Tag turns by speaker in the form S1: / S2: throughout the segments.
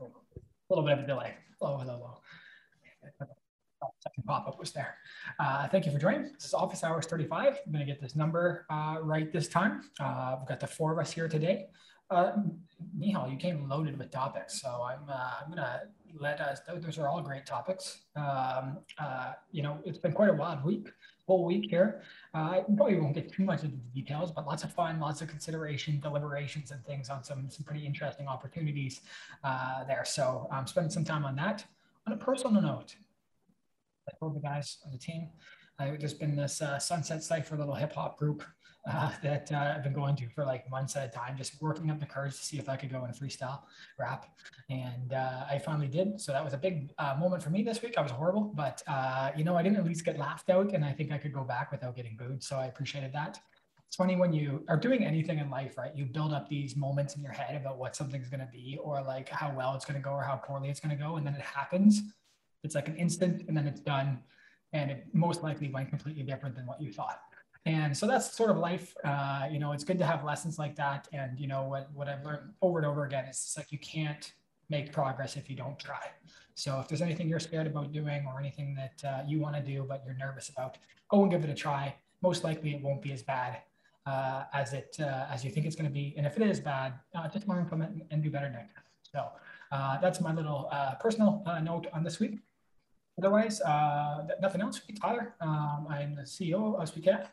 S1: A little bit of a delay. Hello, hello, hello. Second pop-up was there. Uh, thank you for joining. This is Office Hours 35. I'm going to get this number uh, right this time. Uh, we've got the four of us here today. Uh, Nihal, you came loaded with topics, so I'm uh, I'm gonna let us. Those are all great topics. Um, uh, you know, it's been quite a wild week, whole week here. Uh, I probably won't get too much into the details, but lots of fun, lots of consideration, deliberations, and things on some some pretty interesting opportunities uh, there. So I'm um, spending some time on that. On a personal note, I told the guys on the team, I've just been this uh, Sunset Cipher little hip hop group uh, that uh, I've been going to for like months at a time, just working up the courage to see if I could go in a freestyle rap. And uh, I finally did. So that was a big uh, moment for me this week. I was horrible, but uh, you know, I didn't at least get laughed out, and I think I could go back without getting booed. So I appreciated that. It's funny when you are doing anything in life, right? You build up these moments in your head about what something's going to be, or like how well it's going to go, or how poorly it's going to go, and then it happens. It's like an instant, and then it's done, and it most likely went completely different than what you thought and so that's sort of life uh, you know it's good to have lessons like that. And you know what, what i've learned over and over again is it's like you can't make progress if you don't try. So if there's anything you're scared about doing or anything that uh, you want to do but you're nervous about go and give it a try. Most likely it won't be as bad uh, as it uh, as you think it's going to be. And if it is bad uh, just learn from it and do better next time. So uh, that's my little personal note on this week. Otherwise nothing else. Tyler um, i'm the ceo of speakcast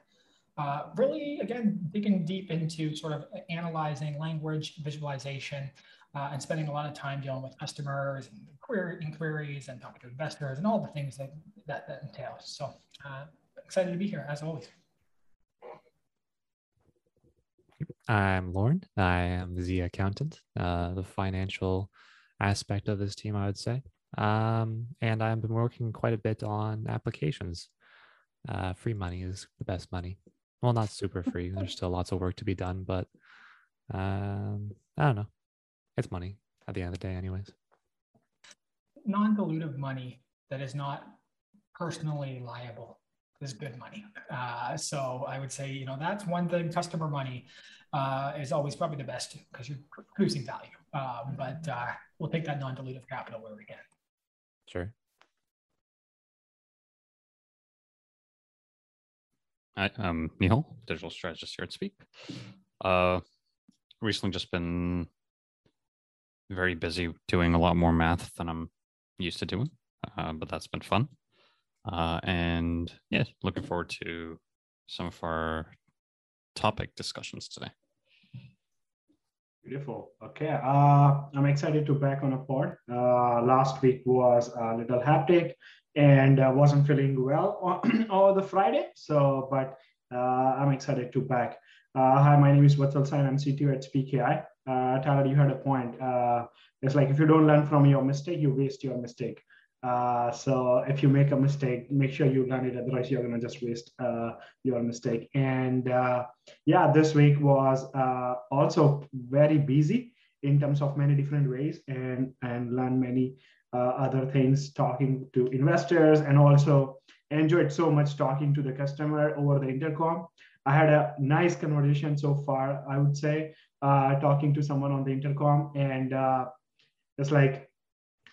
S1: uh, really, again, digging deep into sort of analyzing language visualization uh, and spending a lot of time dealing with customers and query inquiries and talking to investors and all the things that that, that entails. So uh, excited to be here as always.
S2: I'm Lauren. I am the accountant, uh, the financial aspect of this team, I would say. Um, and I've been working quite a bit on applications. Uh, free money is the best money well not super free. There's still lots of work to be done but um i don't know. It's money at the end of the day anyways.
S1: Non-dilutive money that is not personally liable is good money. Uh, so i would say you know that's one thing. Customer money uh, is always probably the best because you're producing value. Um, but uh, we'll take that non-dilutive capital where we can.
S2: Sure
S3: Hi, I'm Nihal, digital strategist here at Speak. Uh, recently just been very busy doing a lot more math than I'm used to doing, uh, but that's been fun. Uh, and yeah, looking forward to some of our topic discussions today.
S4: Beautiful. Okay. Uh, I'm excited to back on a pod. Uh, last week was a little hectic and uh, wasn't feeling well on, the Friday. So, but uh, I'm excited to back. Uh, hi, my name is Vatsal Sain. I'm CTO at SpeakAI. Uh, Tyler, you had a point. It's like if you don't learn from your mistake, you waste your mistake. Uh, so if you make a mistake, make sure you learn it. Otherwise, you're gonna just waste uh, your mistake. And uh, yeah, this week was also very busy in terms of many different ways, and and learn many other things, talking to investors, and also enjoyed so much talking to the customer over the intercom. I had a nice conversation so far, I would say, uh, talking to someone on the intercom, and uh, it's like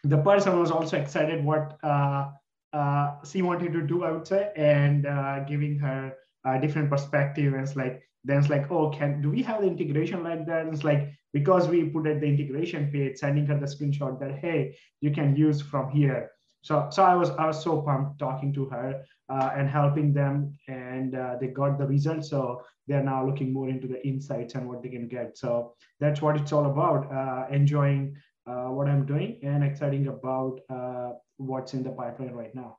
S4: the person was also excited what uh, uh she wanted to do, I would say, and uh, giving her a different perspective. And it's like then it's like, oh, can do we have the integration like that? And it's like because we put at the integration page, sending her the screenshot that hey, you can use from here. So so I was I was so pumped talking to her uh, and helping them, and uh, they got the results. So they're now looking more into the insights and what they can get. So that's what it's all about. Uh, enjoying uh, what I'm doing and exciting about uh, what's in the pipeline right now.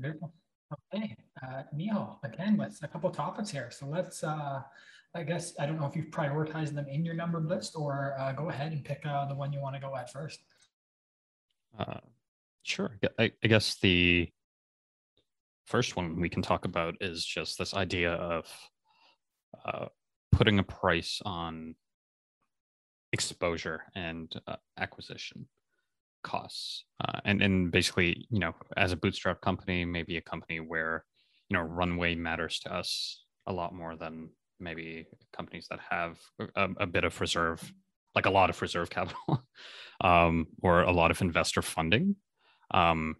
S1: Beautiful. Okay, uh, Neil, again with a couple topics here. So let's, I guess, I don't know if you've prioritized them in your numbered list or uh, go ahead and pick uh, the one you want to go at first.
S3: Uh, sure. I, I guess the first one we can talk about is just this idea of uh, putting a price on exposure and uh, acquisition costs uh, and and basically you know as a bootstrap company maybe a company where you know runway matters to us a lot more than maybe companies that have a, a bit of reserve like a lot of reserve capital um, or a lot of investor funding. Um,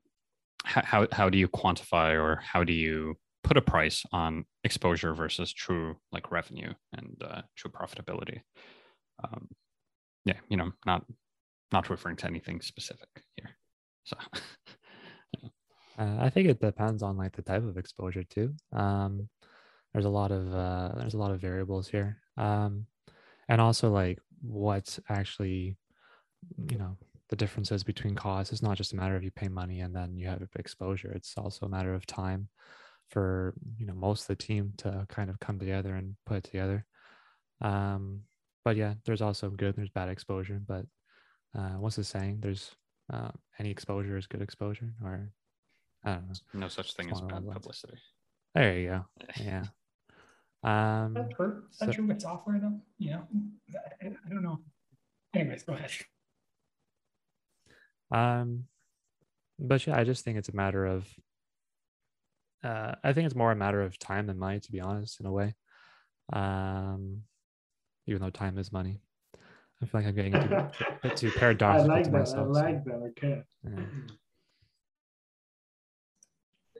S3: how, how do you quantify or how do you put a price on exposure versus true like revenue and uh, true profitability? Um, yeah, you know, not not referring to anything specific here. So.
S2: uh, I think it depends on like the type of exposure too. Um, there's a lot of uh, there's a lot of variables here, um, and also like what's actually, you know, the differences between costs. It's not just a matter of you pay money and then you have exposure. It's also a matter of time for you know most of the team to kind of come together and put it together. Um, but yeah, there's also good, there's bad exposure. But uh, what's the saying? There's uh, any exposure is good exposure, or I don't know.
S3: No such thing as bad publicity.
S2: There you go. Yeah. Um,
S1: That's true. That's so, true with software, though. You know, I, I don't know. Anyways, go ahead.
S2: Um, but yeah, I just think it's a matter of. Uh, I think it's more a matter of time than money, to be honest, in a way. Um, even though time is money. I feel like I'm getting into a bit too paradoxical
S4: I like
S2: to
S4: that.
S2: myself.
S4: I like so. that. Okay.
S2: Yeah.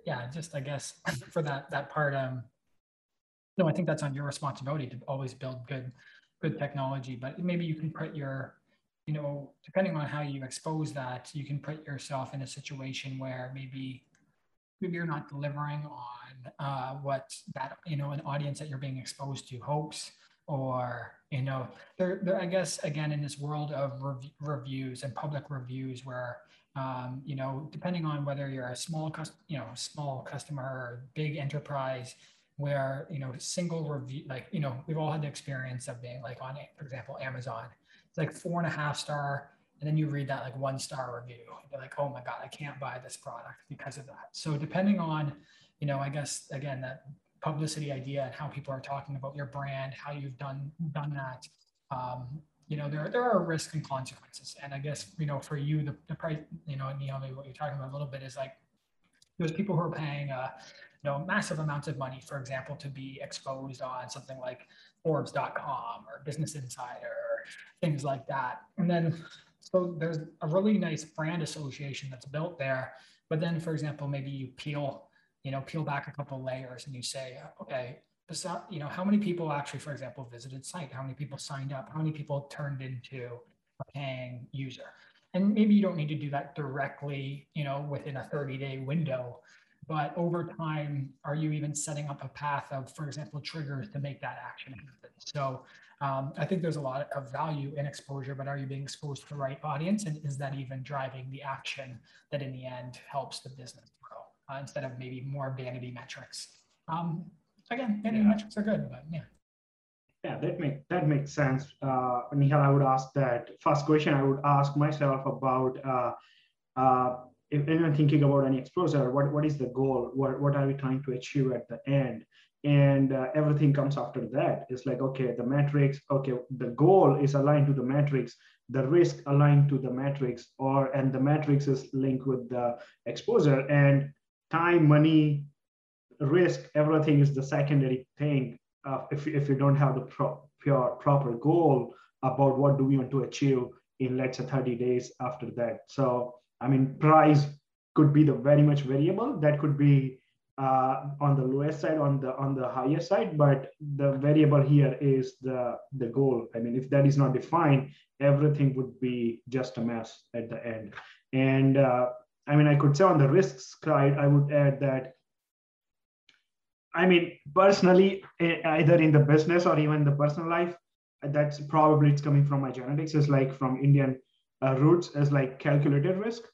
S1: yeah, just I guess for that that part, um, no, I think that's on your responsibility to always build good good technology. But maybe you can put your, you know, depending on how you expose that, you can put yourself in a situation where maybe maybe you're not delivering on uh, what that you know an audience that you're being exposed to hopes or you know there, there i guess again in this world of rev- reviews and public reviews where um, you know depending on whether you're a small you know small customer or big enterprise where you know single review like you know we've all had the experience of being like on for example amazon it's like four and a half star and then you read that like one star review and you're like oh my god i can't buy this product because of that so depending on you know i guess again that publicity idea and how people are talking about your brand, how you've done done that. Um, you know, there, there are risks and consequences. And I guess, you know, for you, the, the price, you know, Neil, what you're talking about a little bit is like, there's people who are paying, uh, you know, massive amounts of money, for example, to be exposed on something like Forbes.com or Business Insider or things like that. And then, so there's a really nice brand association that's built there. But then, for example, maybe you peel you know, peel back a couple layers and you say, okay, you know, how many people actually, for example, visited site? How many people signed up? How many people turned into a paying user? And maybe you don't need to do that directly, you know, within a 30 day window, but over time, are you even setting up a path of, for example, triggers to make that action happen? So um, I think there's a lot of value in exposure, but are you being exposed to the right audience? And is that even driving the action that in the end helps the business? uh, instead of maybe more vanity metrics. Um, again, vanity yeah. metrics are good, but yeah.
S4: Yeah, that make that makes sense. Uh, Nihal, I would ask that first question. I would ask myself about uh, uh, if anyone thinking about any exposure, what what is the goal? What what are we trying to achieve at the end? And uh, everything comes after that. It's like okay, the matrix, Okay, the goal is aligned to the matrix, The risk aligned to the matrix, or and the matrix is linked with the exposure. And time, money, risk, everything is the secondary thing. Uh, if, if you don't have the pro- pure proper goal about what do we want to achieve in let's say 30 days after that. So I mean, price could be the very much variable. That could be uh, on the lowest side, on the on the higher side. But the variable here is the the goal. I mean, if that is not defined, everything would be just a mess at the end. And uh, I mean, I could say on the risks side, I would add that. I mean, personally, either in the business or even the personal life, that's probably it's coming from my genetics. Is like from Indian uh, roots, is like calculated risk.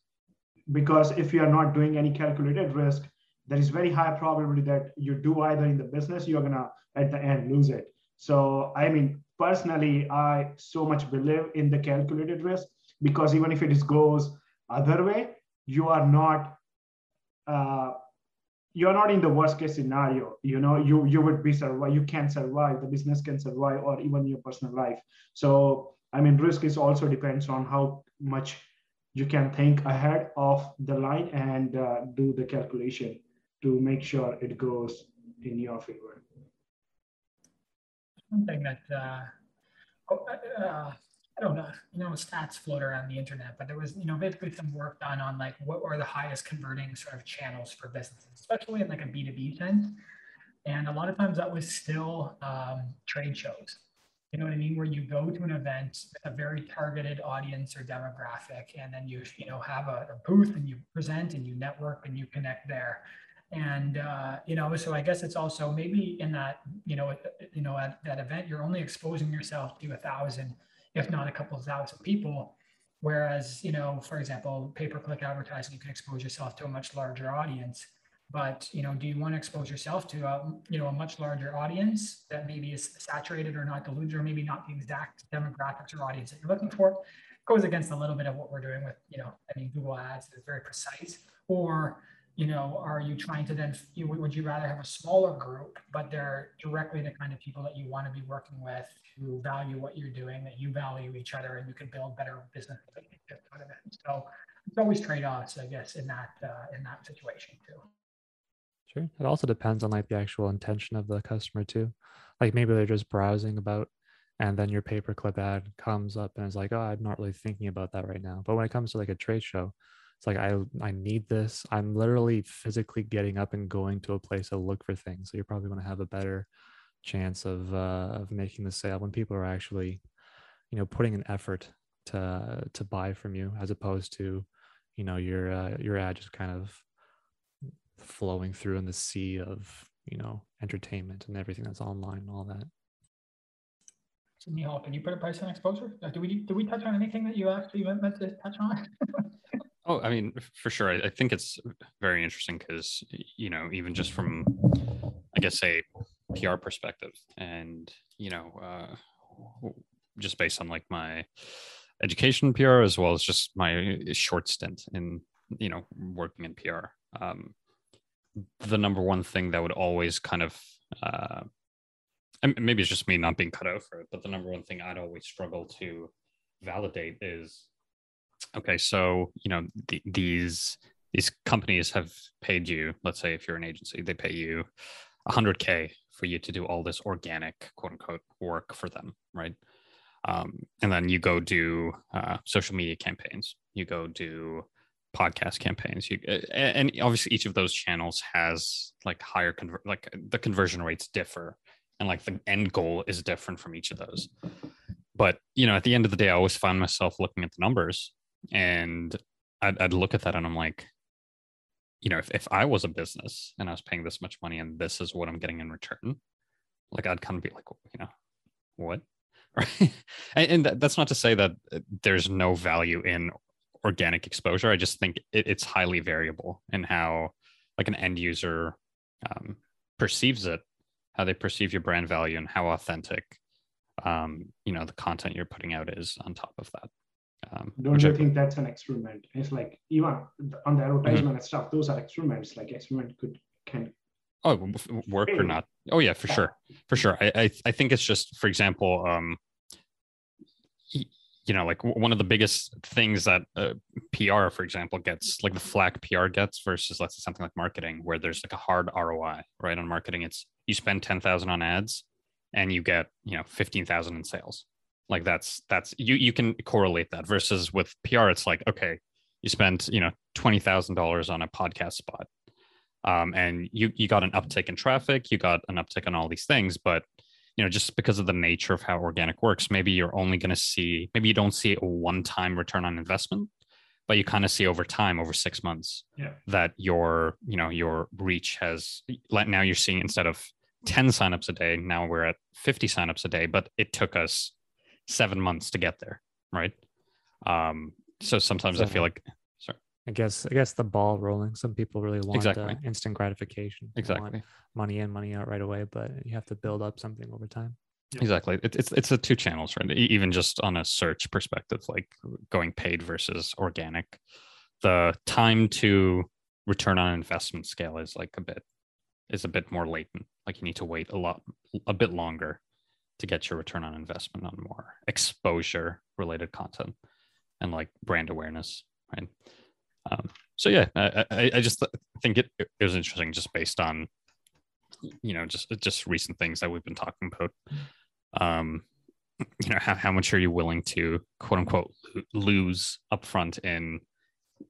S4: Because if you are not doing any calculated risk, there is very high probability that you do either in the business, you're gonna at the end lose it. So I mean, personally, I so much believe in the calculated risk because even if it goes other way, you are not uh, you're not in the worst case scenario you know you you would be survive you can survive the business can survive or even your personal life so i mean risk is also depends on how much you can think ahead of the line and uh, do the calculation to make sure it goes in your favor
S1: one thing that uh, oh, uh, I don't know, you know, stats float around the internet, but there was, you know, basically some work done on like what are the highest converting sort of channels for businesses, especially in like a B2B sense. And a lot of times that was still um, trade shows. You know what I mean? Where you go to an event with a very targeted audience or demographic, and then you, you know, have a, a booth and you present and you network and you connect there. And uh, you know so i guess it's also maybe in that you know you know at that event you're only exposing yourself to a thousand if not a couple thousand people. Whereas you know for example pay per click advertising you can expose yourself to a much larger audience but you know do you want to expose yourself to a you know a much larger audience that maybe is saturated or not diluted or maybe not the exact demographics or audience that you're looking for goes against a little bit of what we're doing with you know i mean google ads is very precise or you know, are you trying to then, you, would you rather have a smaller group, but they're directly the kind of people that you want to be working with who value what you're doing, that you value each other, and you can build better business out of it. So it's always trade-offs, I guess, in that uh, in that situation too.
S2: Sure. It also depends on like the actual intention of the customer too. Like maybe they're just browsing about and then your pay-per-click ad comes up and it's like, oh, I'm not really thinking about that right now. But when it comes to like a trade show, it's like i i need this i'm literally physically getting up and going to a place to look for things so you're probably going to have a better chance of uh, of making the sale when people are actually you know putting an effort to to buy from you as opposed to you know your uh, your ad just kind of flowing through in the sea of you know entertainment and everything that's online and all that
S1: so Nihal, can you put a price on exposure? Do we do we touch on anything that you actually meant to touch on?
S3: Oh, I mean, for sure. I, I think it's very interesting because, you know, even just from, I guess, a PR perspective, and you know, uh, just based on like my education PR as well as just my short stint in, you know, working in PR. Um, the number one thing that would always kind of, uh, maybe it's just me not being cut out for it, but the number one thing I'd always struggle to validate is okay so you know the, these these companies have paid you let's say if you're an agency they pay you 100k for you to do all this organic quote unquote work for them right? Um, and then you go do uh, social media campaigns you go do podcast campaigns you and obviously each of those channels has like higher convert like the conversion rates differ and like the end goal is different from each of those. But you know at the end of the day i always find myself looking at the numbers and I'd, I'd look at that and i'm like you know if, if i was a business and i was paying this much money and this is what i'm getting in return like i'd kind of be like you know what? Right? And, and that's not to say that uh, there's no value in organic exposure i just think it, it's highly variable in how like an end user um, perceives it how they perceive your brand value and how authentic um, you know the content you're putting out is on top of that
S4: um, Don't you I, think that's an experiment? It's like even on the advertisement mm-hmm. and stuff, those are experiments. Like experiment could can
S3: oh work or not. Oh yeah, for yeah. sure, for sure. I, I I think it's just for example, um, you know, like one of the biggest things that uh, PR, for example, gets like the flack PR gets versus let's say something like marketing, where there's like a hard ROI, right? On marketing, it's you spend ten thousand on ads and you get you know fifteen thousand in sales like that's that's you you can correlate that versus with pr it's like okay you spent you know $20000 on a podcast spot um, and you you got an uptick in traffic you got an uptick on all these things but you know just because of the nature of how organic works maybe you're only going to see maybe you don't see a one time return on investment but you kind of see over time over six months
S4: yeah.
S3: that your you know your reach has let now you're seeing instead of 10 signups a day now we're at 50 signups a day but it took us seven months to get there, right? Um, so sometimes so, I feel like.
S2: I guess I guess the ball rolling. Some people really want
S3: exactly.
S2: uh, instant gratification.
S3: Exactly.
S2: money in, money out right away, but you have to build up something over time.
S3: Exactly. It, it's it's the two channels, right? Even just on a search perspective, like going paid versus organic, the time to return on investment scale is like a bit is a bit more latent. Like you need to wait a lot a bit longer to get your return on investment on more exposure related content and like brand awareness right um, so yeah I, I, I just think it, it was interesting just based on you know just just recent things that we've been talking about. Um you know how, how much are you willing to quote unquote lose upfront in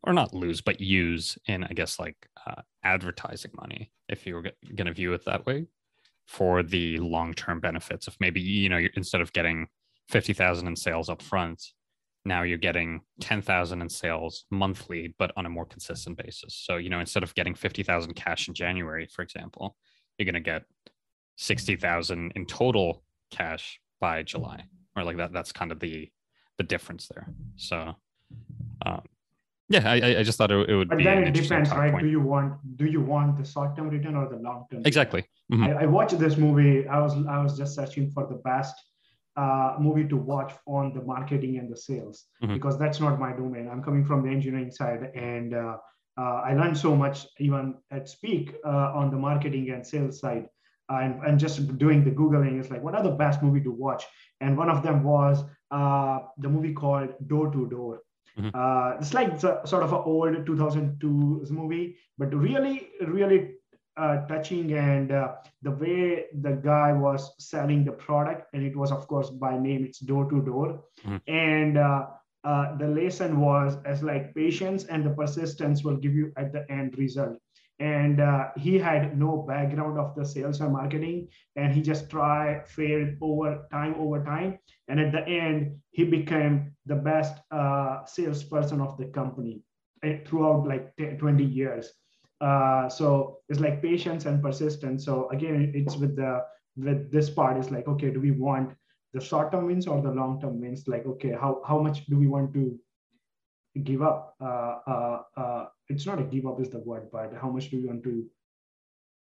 S3: or not lose but use in i guess like uh, advertising money if you were going to view it that way for the long-term benefits of maybe you know instead of getting 50,000 in sales up front now you're getting 10,000 in sales monthly but on a more consistent basis. So you know instead of getting 50,000 cash in January for example you're going to get 60,000 in total cash by July or like that that's kind of the the difference there. So um, yeah I, I just thought it, it would
S4: but
S3: be
S4: then it depends right? point. do you want do you want the short-term return or the long-term
S3: exactly.
S4: Mm-hmm. I, I, watched this movie. I was i was just searching for the best uh, movie to watch on the marketing and the sales mm-hmm. because that's not my domain i'm coming from the engineering side and uh, uh, i learned so much even at speak uh, on the marketing and sales side and, and just doing the googling is like what are the best movie to watch and one of them was uh, the movie called door to door Mm-hmm. Uh, it's like sort of an old 2002 movie, but really, really uh, touching and uh, the way the guy was selling the product, and it was of course by name, it's door to door, mm-hmm. and uh, uh, the lesson was as like patience and the persistence will give you at the end result. And uh, he had no background of the sales or marketing and he just tried failed over time over time. And at the end he became the best uh, salesperson of the company eh, throughout like 20 years uh, so it's like patience and persistence. So again it's with the with this part is like okay do we want the short term wins or the long term wins? Like okay how, how much do we want to give up? Uh, uh, uh, it's not a give up is the word but how much do we want to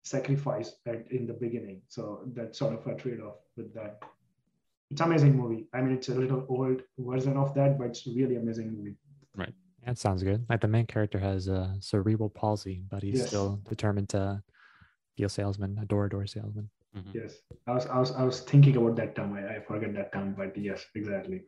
S4: sacrifice at, in the beginning? So that's sort of a trade-off with that. It's amazing movie. I mean it's a little old version of that but it's really amazing movie.
S3: Right
S2: that sounds good like the main character has a cerebral palsy but he's yes. still determined to be a salesman a door-to-door salesman
S4: mm-hmm. yes I was, I was i was thinking about that term i, I forget that term but yes exactly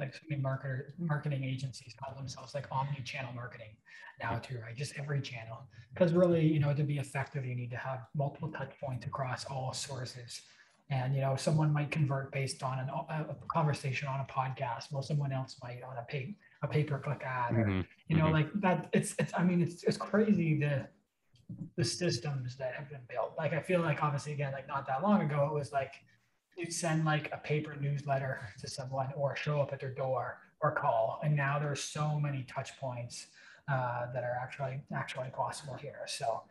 S1: like so many marketer marketing agencies call themselves like omni-channel marketing now too, right? Just every channel. Because really, you know, to be effective, you need to have multiple touch points across all sources. And you know, someone might convert based on an, a conversation on a podcast, while someone else might on a pay a pay per click ad, or mm-hmm. you know, mm-hmm. like that. It's it's. I mean, it's it's crazy the the systems that have been built. Like I feel like obviously again, like not that long ago, it was like you'd send like a paper newsletter to someone or show up at their door or call. And now there's so many touch points uh, that are actually actually possible here. So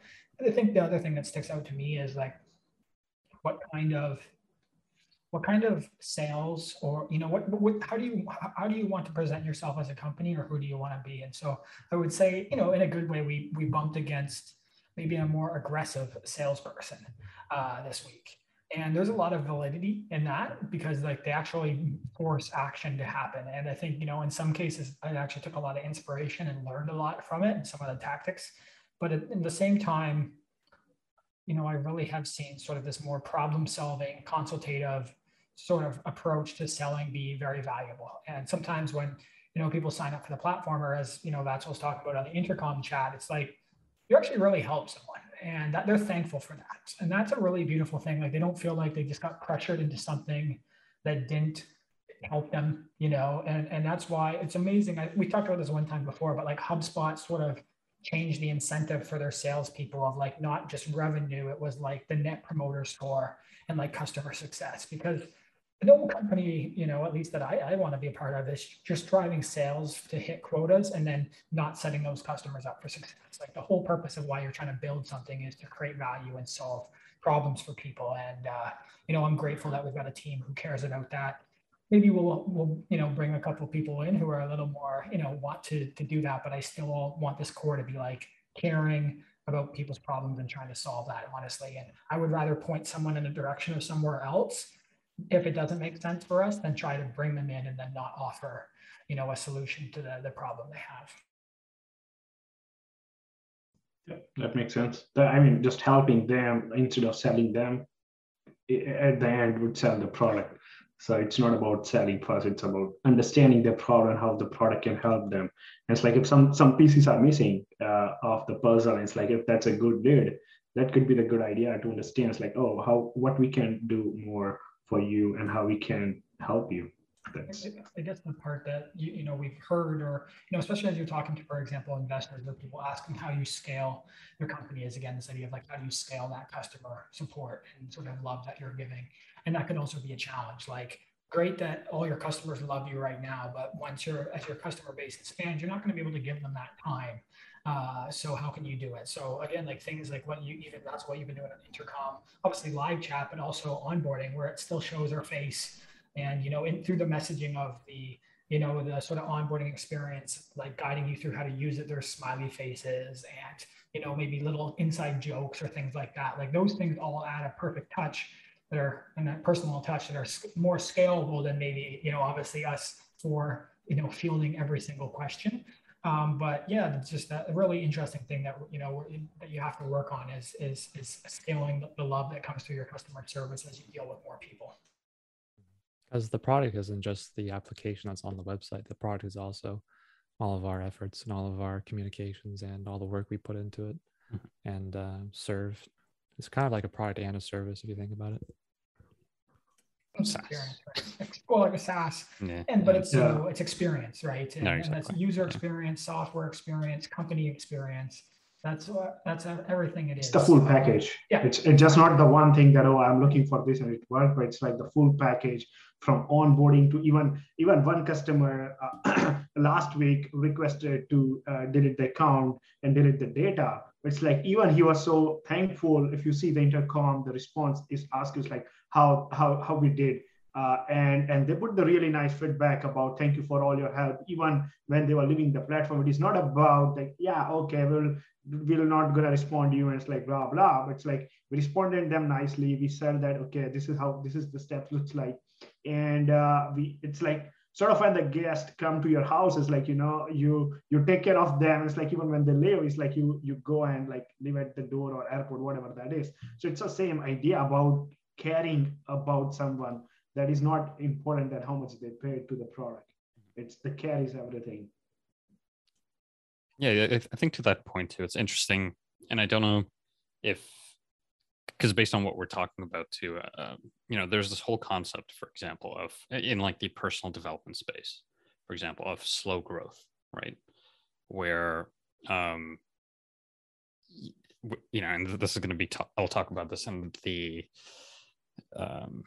S1: I think the other thing that sticks out to me is like what kind of what kind of sales or you know what, what how do you how do you want to present yourself as a company or who do you want to be? And so i would say you know in a good way we we bumped against maybe a more aggressive salesperson uh, this week. And there's a lot of validity in that because like they actually force action to happen. And i think you know in some cases i actually took a lot of inspiration and learned a lot from it and some of the tactics. But at, the same time you know i really have seen sort of this more problem solving consultative sort of approach to selling be very valuable and sometimes when you know people sign up for the platform or as you know that's what was talking about on the intercom chat it's like you actually really help someone and that they're thankful for that. And that's a really beautiful thing. Like they don't feel like they just got pressured into something that didn't help them, you know, and, and that's why it's amazing. I, we talked about this one time before, but like HubSpot sort of changed the incentive for their salespeople of like not just revenue, it was like the net promoter score and like customer success because no company, you know, at least that I, I want to be a part of is just driving sales to hit quotas and then not setting those customers up for success. Like the whole purpose of why you're trying to build something is to create value and solve problems for people. And uh, you know, I'm grateful that we've got a team who cares about that. Maybe we'll we'll you know bring a couple people in who are a little more you know want to to do that, but I still want this core to be like caring about people's problems and trying to solve that honestly. And I would rather point someone in the direction of somewhere else if it doesn't make sense for us, then try to bring them in and then not offer, you know, a solution to the, the problem they have.
S4: Yeah, that makes sense. I mean, just helping them instead of selling them at the end would sell the product. So it's not about selling first, it's about understanding the problem, how the product can help them. And it's like if some some pieces are missing uh, of the puzzle, it's like if that's a good lead, that could be the good idea to understand. It's like, oh, how what we can do more for you and how we can help you. That's...
S1: I guess the part that you, you know we've heard, or you know, especially as you're talking to, for example, investors or people asking how you scale your company is again this idea of like how do you scale that customer support and sort of love that you're giving, and that can also be a challenge. Like great that all your customers love you right now, but once your as your customer base expands, you're not going to be able to give them that time. Uh, so how can you do it? So again, like things like what you even that's what you've been doing on intercom, obviously live chat, but also onboarding where it still shows our face and you know in through the messaging of the you know the sort of onboarding experience like guiding you through how to use it there's smiley faces and you know maybe little inside jokes or things like that like those things all add a perfect touch that are and that personal touch that are more scalable than maybe you know obviously us for you know fielding every single question um, but yeah it's just a really interesting thing that you know that you have to work on is is is scaling the love that comes through your customer service as you deal with more people.
S2: Because the product isn't just the application that's on the website. The product is also all of our efforts and all of our communications and all the work we put into it mm-hmm. and uh, serve. It's kind of like a product and a service if you think about it
S1: experience, right? well, like a SaaS, yeah. and but it's yeah. so it's experience, right? And, no, exactly. and that's user experience, yeah. software experience, company experience. That's what that's everything it is.
S4: It's the full package. Yeah, it's, it's just not the one thing that oh I'm looking for this and it worked, but it's like the full package from onboarding to even even one customer uh, last week requested to uh, delete the account and delete the data. It's like even he was so thankful. If you see the intercom, the response is asked is like how how how we did. Uh, and and they put the really nice feedback about thank you for all your help even when they were leaving the platform it is not about like yeah okay we'll we're not gonna respond to you and it's like blah blah but it's like we responded them nicely we said that okay this is how this is the steps looks like and uh, we it's like sort of when the guests come to your house it's like you know you you take care of them. It's like even when they leave it's like you you go and like leave at the door or airport whatever that is. So it's the same idea about caring about someone that is not important that how much they pay to the product. It's the care is everything.
S3: Yeah, I think to that point too, it's interesting, and I don't know if because based on what we're talking about too, uh, you know, there's this whole concept, for example, of in like the personal development space, for example, of slow growth, right, where um, you know, and this is going to be, I'll talk about this in the um,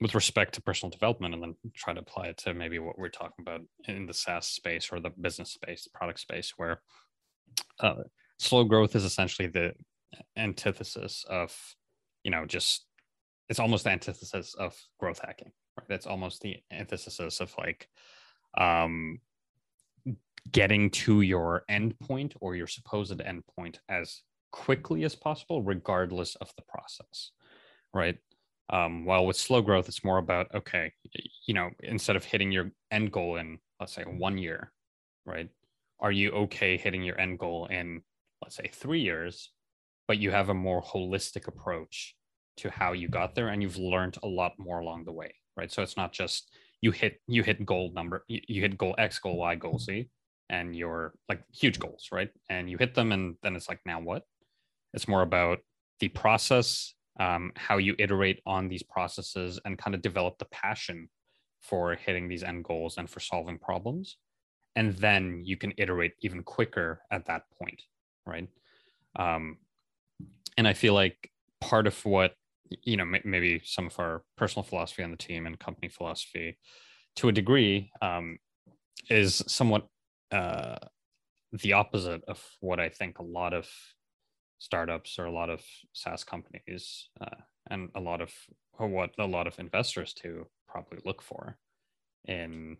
S3: with respect to personal development and then try to apply it to maybe what we're talking about in the SaaS space or the business space, product space, where uh, slow growth is essentially the antithesis of, you know, just it's almost the antithesis of growth hacking, right? It's almost the antithesis of like um, getting to your endpoint or your supposed endpoint as quickly as possible, regardless of the process, right? Um, while with slow growth, it's more about okay, you know, instead of hitting your end goal in let's say one year, right? Are you okay hitting your end goal in let's say three years, but you have a more holistic approach to how you got there, and you've learned a lot more along the way, right? So it's not just you hit you hit goal number, you, you hit goal X, goal Y, goal Z, and you're like huge goals, right? And you hit them, and then it's like now what? It's more about the process um, how you iterate on these processes and kind of develop the passion for hitting these end goals and for solving problems and then you can iterate even quicker at that point right um, and i feel like part of what you know maybe some of our personal philosophy on the team and company philosophy to a degree um, is somewhat uh, the opposite of what i think a lot of startups or a lot of SaaS companies uh, and a lot of what a lot of investors to probably look for in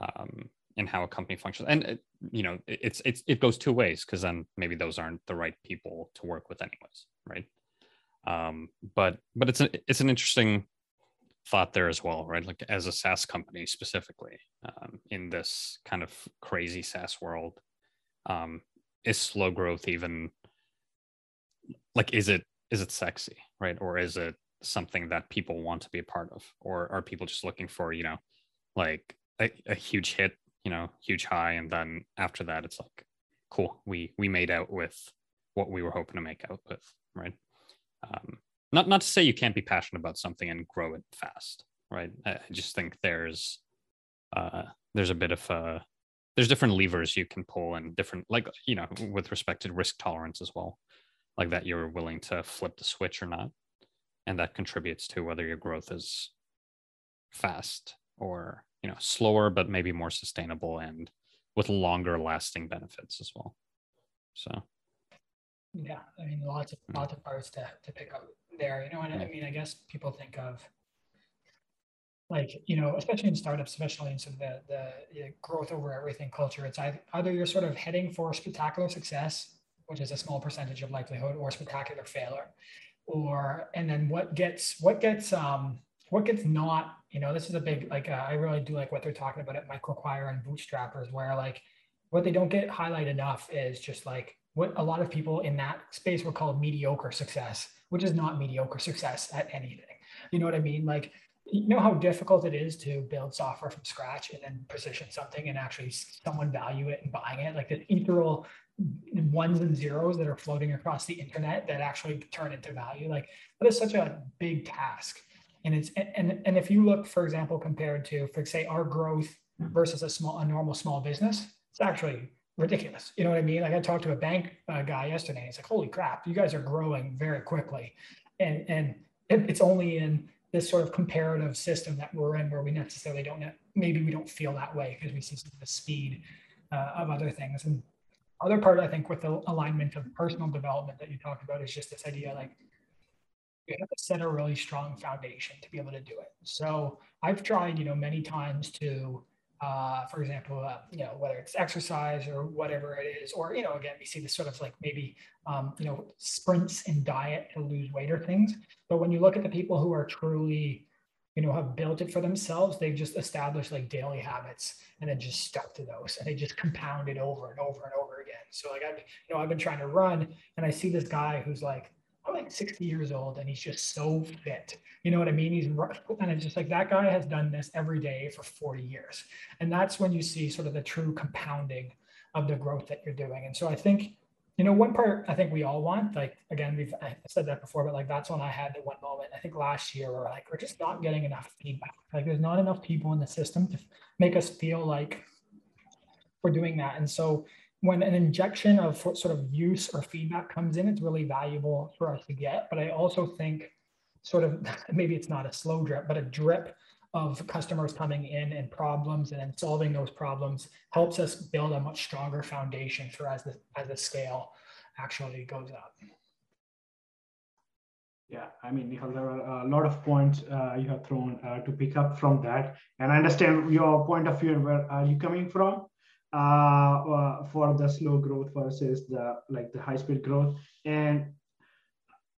S3: um, in how a company functions. And it, you know, it's it's it goes two ways because then maybe those aren't the right people to work with anyways, right? Um, but but it's an it's an interesting thought there as well, right? Like as a SaaS company specifically um, in this kind of crazy SaaS world, um, is slow growth even like is it is it sexy right or is it something that people want to be a part of or are people just looking for you know like a, a huge hit you know huge high. And then after that it's like cool. We we made out with what we were hoping to make out with right? Um not not to say you can't be passionate about something and grow it fast, right? I, I just think there's uh, there's a bit of a there's different levers you can pull and different like you know with respect to risk tolerance as well like that you're willing to flip the switch or not. And that contributes to whether your growth is fast or you know slower but maybe more sustainable and with longer lasting benefits as well. So.
S1: Yeah i mean lots of
S3: Mm.
S1: lots of parts to, to pick up there you know and i mean i guess people think of like you know especially in startups especially in sort of the the, the growth over everything culture it's either, either you're sort of heading for spectacular success which is a small percentage of likelihood or spectacular failure or and then what gets what gets um what gets not you know this is a big like uh, i really do like what they're talking about at microacquire and bootstrappers where like what they don't get highlighted enough is just like what a lot of people in that space would call mediocre success which is not mediocre success at anything. You know what i mean? Like you know how difficult it is to build software from scratch and then position something and actually someone value it and buying it? Like the ethereal ones and zeros that are floating across the internet that actually turn into value like that is such a big task and it's and and if you look for example compared to for say our growth versus a small a normal small business it's actually ridiculous. You know what i mean? Like i talked to a bank uh, guy yesterday and he's like holy crap you guys are growing very quickly. And and it, it's only in this sort of comparative system that we're in where we necessarily don't maybe we don't feel that way because we see the speed uh, of other things. And other part i think with the alignment of personal development that you talked about is just this idea like you have to set a really strong foundation to be able to do it so i've tried you know many times to uh, for example, uh, you know, whether it's exercise or whatever it is, or, you know, again, we see this sort of like maybe, um, you know, sprints and diet to lose weight or things. But when you look at the people who are truly, you know, have built it for themselves, they've just established like daily habits and then just stuck to those and they just compound it over and over and over again. So like, I've, you know, I've been trying to run and I see this guy who's like, I'm like 60 years old and he's just so fit. You know what I mean? He's and it's just like that guy has done this every day for 40 years. And that's when you see sort of the true compounding of the growth that you're doing. And so I think, you know, one part I think we all want, like again, we've I said that before, but like that's when I had the one moment. I think last year where like we're just not getting enough feedback. Like there's not enough people in the system to make us feel like we're doing that. And so when an injection of sort of use or feedback comes in, it's really valuable for us to get. But I also think sort of maybe it's not a slow drip, but a drip of customers coming in and problems and then solving those problems helps us build a much stronger foundation for as the as the scale actually goes up.
S4: Yeah, I mean, Nihal, there are a lot of points uh, you have thrown uh, to pick up from that, and I understand your point of view where are you coming from uh, uh, for the slow growth versus the like the high speed growth. And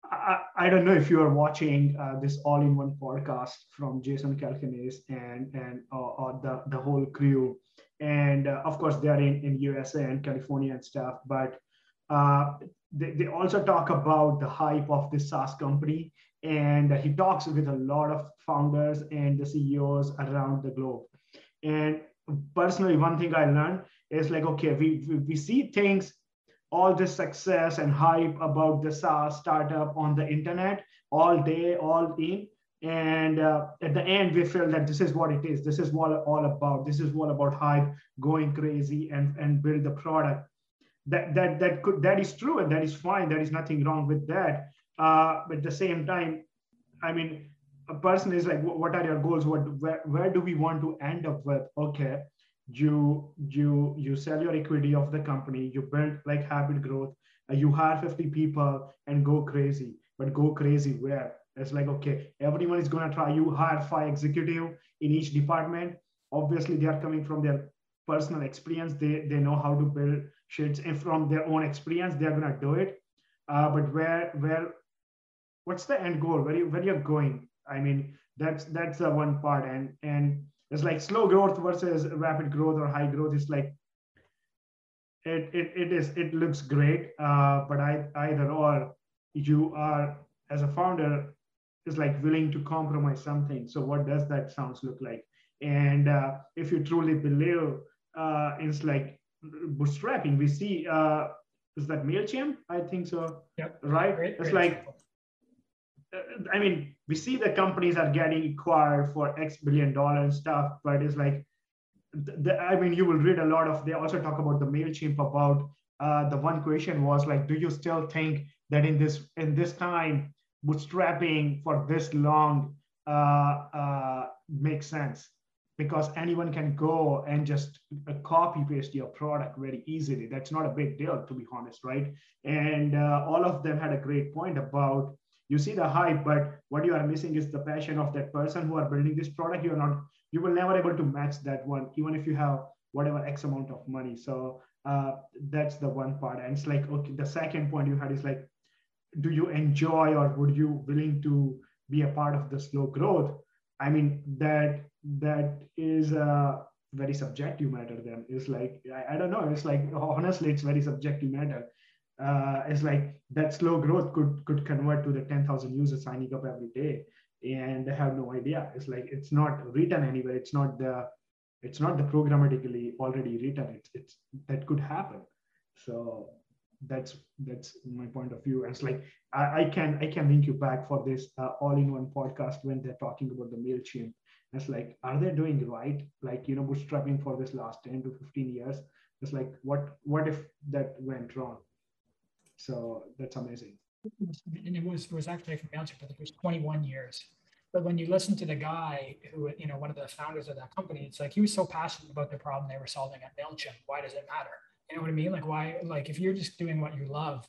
S4: I, I don't know if you are watching uh, this all-in-one podcast from Jason Calacanis and and uh, the the whole crew, and uh, of course they are in in USA and California and stuff, but. Uh, they, they also talk about the hype of this SaaS company, and he talks with a lot of founders and the CEOs around the globe. And personally, one thing I learned is like, okay, we, we, we see things, all this success and hype about the SaaS startup on the internet all day, all in. And uh, at the end, we feel that this is what it is. This is what all about. This is what about hype, going crazy and, and build the product that that that could that is true and that is fine there is nothing wrong with that uh, but at the same time i mean a person is like what are your goals? What where, where do we want to end up with? Okay. You you you sell your equity of the company you build like habit growth uh, you hire 50 people and go crazy. But go crazy where? It's like okay everyone is going to try you hire five executive in each department. Obviously they are coming from their personal experience. They they know how to build shits. And from their own experience they're gonna do it. Uh, but where where what's the end goal? Where you where you're going i mean that's that's the one part and and it's like slow growth versus rapid growth or high growth is like it it, it is it looks great uh, but i either or you are as a founder is like willing to compromise something so what does that sounds look like and uh, if you truly believe uh, it's like bootstrapping. We see uh, is that Mailchimp? I think so.
S1: Yep.
S4: Right.
S1: Great,
S4: it's
S1: great
S4: like. I mean, we see the companies are getting acquired for X billion dollar and stuff, but it's like, the, I mean, you will read a lot of. They also talk about the Mailchimp. About uh, the one question was like, do you still think that in this in this time, bootstrapping for this long uh, uh, makes sense? Because anyone can go and just uh, copy paste your product very easily. That's not a big deal, to be honest, right? And uh, all of them had a great point about you see the hype but what you are missing is the passion of that person who are building this product. You're not you will never able to match that one even if you have whatever x amount of money. So uh, that's the one part. And it's like okay the second point you had is like do you enjoy or would you willing to be a part of the slow growth? I mean that that is a very subjective matter then. It's like I, I don't know. It's like honestly it's very subjective matter uh, it's like that slow growth could could convert to the 10,000 users signing up every day. And they have no idea. It's like it's not written anywhere. It's not the it's not the programmatically already written. It's it's that could happen. So that's that's my point of view. And it's like i, I can i can link you back for this uh, all-in-one podcast when they're talking about the mailchimp. It's like are they doing right? Like you know bootstrapping for this last 10 to 15 years. It's like what what if that went wrong so that's amazing.
S1: And it was it was actually from Mailchimp, but it was 21 years. But when you listen to the guy who, you know, one of the founders of that company, it's like he was so passionate about the problem they were solving at Mailchimp. Why does it matter? You know what I mean? Like why? Like if you're just doing what you love,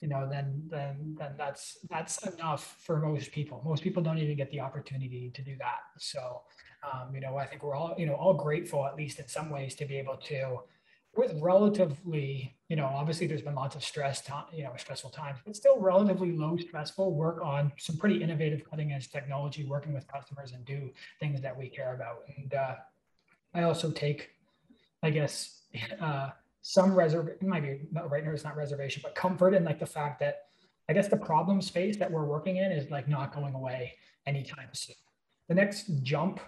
S1: you know, then then then that's that's enough for most people. Most people don't even get the opportunity to do that. So, um, you know, I think we're all you know all grateful, at least in some ways, to be able to with relatively, you know, obviously there's been lots of stress, you know, stressful times, but still relatively low stressful work on some pretty innovative cutting edge technology, working with customers and do things that we care about. And uh, I also take, I guess, uh, some reservation, might be right now it's not reservation, but comfort in like the fact that I guess the problem space that we're working in is like not going away anytime soon. The next jump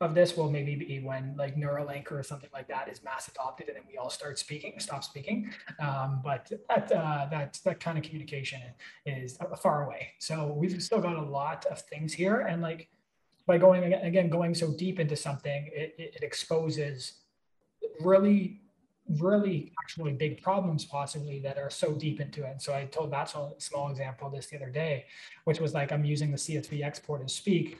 S1: of this will maybe be when like Neuralink or something like that is mass adopted, and then we all start speaking, stop speaking. Um, but that uh, that that kind of communication is far away. So we've still got a lot of things here, and like by going again going so deep into something, it, it exposes really really actually big problems possibly that are so deep into it. And so I told that small example this the other day, which was like I'm using the CSV export and speak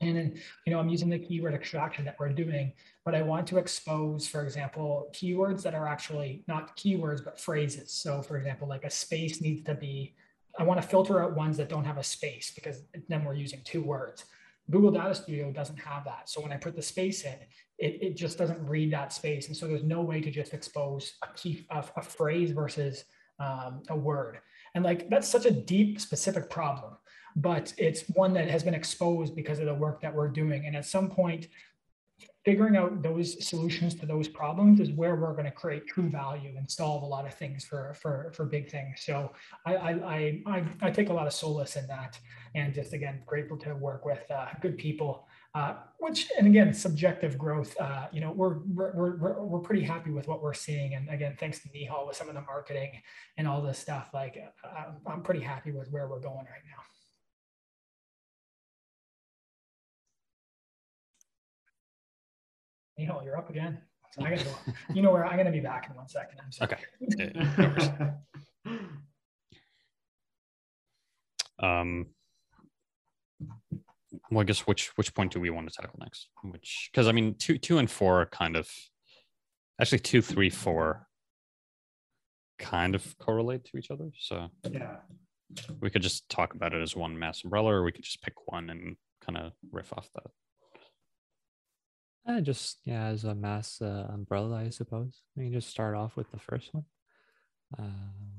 S1: and then, you know, I'm using the keyword extraction that we're doing, but I want to expose, for example, keywords that are actually not keywords, but phrases. So for example, like a space needs to be, I want to filter out ones that don't have a space because then we're using two words. Google Data Studio doesn't have that. So when I put the space in, it, it just doesn't read that space. And so there's no way to just expose a key, a, a phrase versus um, a word. And like, that's such a deep, specific problem but it's one that has been exposed because of the work that we're doing. And at some point, figuring out those solutions to those problems is where we're going to create true value and solve a lot of things for for for big things. So I I I, I take a lot of solace in that, and just again grateful to work with uh, good people. Uh, which and again subjective growth uh, you know we're, we're we're we're pretty happy with what we're seeing and again thanks to Nihal with some of the marketing and all this stuff like uh, I'm pretty happy with where we're going right now Neil, you're up again. So I gotta go. you know where I'm gonna be back in one second. I'm sorry.
S3: Okay. um, well, I guess which which point do we want to tackle next? Which because I mean two two and four are kind of actually two three four kind of correlate to each other. So
S4: yeah,
S3: we could just talk about it as one mass umbrella, or we could just pick one and kind of riff off that.
S2: Uh, just yeah, as a mass uh, umbrella, I suppose. We can just start off with the first one. Uh,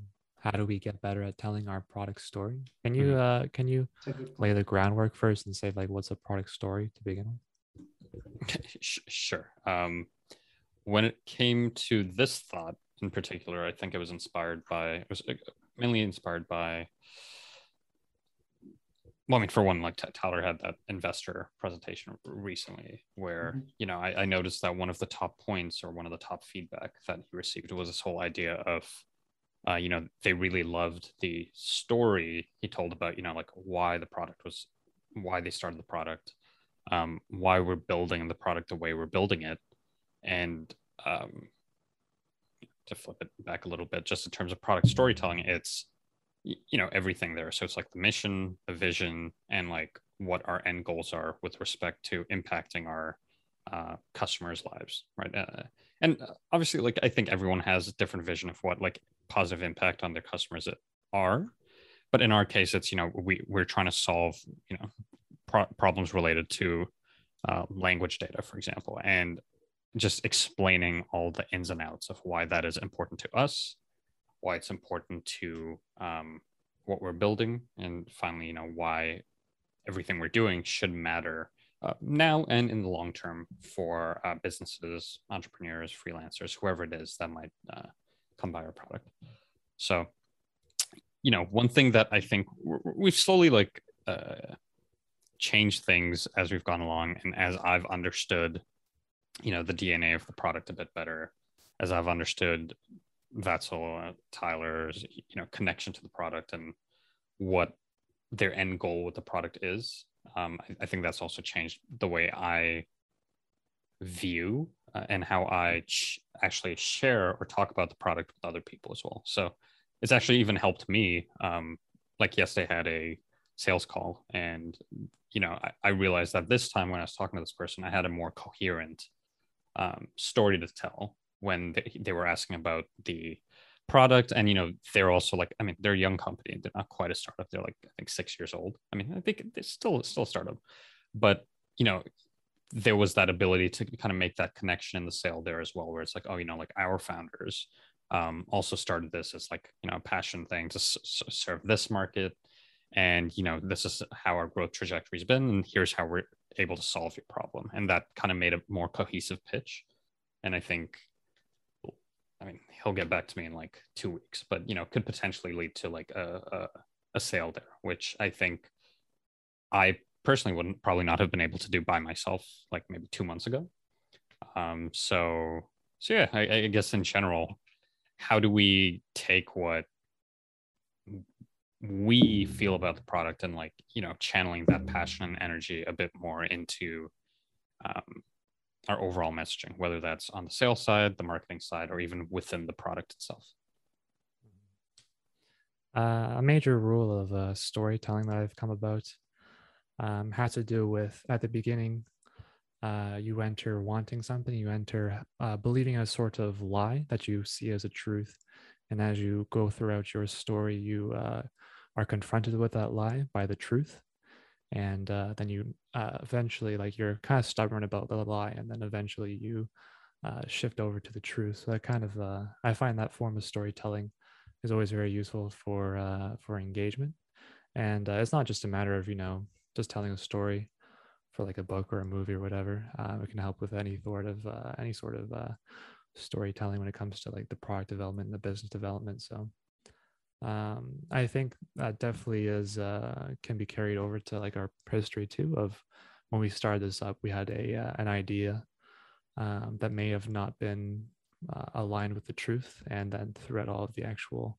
S2: how do we get better at telling our product story? Can you mm-hmm. uh, can you lay the groundwork first and say like what's a product story to begin
S3: with? sure. Um, when it came to this thought in particular, I think it was inspired by it was uh, mainly inspired by well, I mean, for one, like Tyler had that investor presentation recently where, mm-hmm. you know, I, I, noticed that one of the top points or one of the top feedback that he received was this whole idea of uh, you know, they really loved the story he told about, you know, like why the product was, why they started the product, um, why we're building the product the way we're building it, and um, to flip it back a little bit, just in terms of product storytelling, it's you know everything there. So it's like the mission, the vision, and like what our end goals are with respect to impacting our uh, customers' lives, right? Uh, and obviously, like I think everyone has a different vision of what like positive impact on their customers are, but in our case, it's you know we we're trying to solve you know pro- problems related to uh, language data, for example, and just explaining all the ins and outs of why that is important to us, why it's important to um, what we're building, and finally, you know, why everything we're doing should matter uh, now and in the long term for uh, businesses, entrepreneurs, freelancers, whoever it is that might uh, come by our product. So, you know, one thing that I think we've slowly like uh, changed things as we've gone along, and as I've understood, you know, the DNA of the product a bit better, as I've understood Vatsal, uh, Tyler's, you know, connection to the product and what their end goal with the product is um, I, I, think that's also changed the way I view uh, and how I ch- actually share or talk about the product with other people as well. So it's actually even helped me. Um, like yesterday, I had a sales call, and you know, I, I, realized that this time when I was talking to this person, I had a more coherent um, story to tell when they, they were asking about the product. And you know they're also like i mean they're a young company. They're not quite a startup. They're like i think six years old. I mean i think it's still still a startup. But you know there was that ability to kind of make that connection in the sale there as well where it's like oh you know like our founders um, also started this as like you know a passion thing to s- serve this market. And you know this is how our growth trajectory has been and here's how we're able to solve your problem. And that kind of made a more cohesive pitch. And i think I mean, he'll get back to me in like two weeks, but you know, could potentially lead to like a, a, a sale there, which I think I personally wouldn't probably not have been able to do by myself like maybe two months ago. Um, so so yeah, I, I guess in general, how do we take what we feel about the product and like you know channeling that passion and energy a bit more into um, our overall messaging, whether that's on the sales side, the marketing side, or even within the product itself.
S2: Uh, a major rule of uh, storytelling that I've come about um, has to do with at the beginning, uh, you enter wanting something, you enter uh, believing a sort of lie that you see as a truth. And as you go throughout your story, you uh, are confronted with that lie by the truth and uh, then you uh, eventually like you're kind of stubborn about the lie and then eventually you uh, shift over to the truth. So that kind of uh, i find that form of storytelling is always very useful for uh, for engagement. And uh, it's not just a matter of you know just telling a story for like a book or a movie or whatever. It can help with any sort of any sort of storytelling when it comes to like the product development and the business development. So um, I think that definitely is uh, can be carried over to like our history too. Of when we started this up, we had a uh, an idea um, that may have not been uh, aligned with the truth, and then throughout all of the actual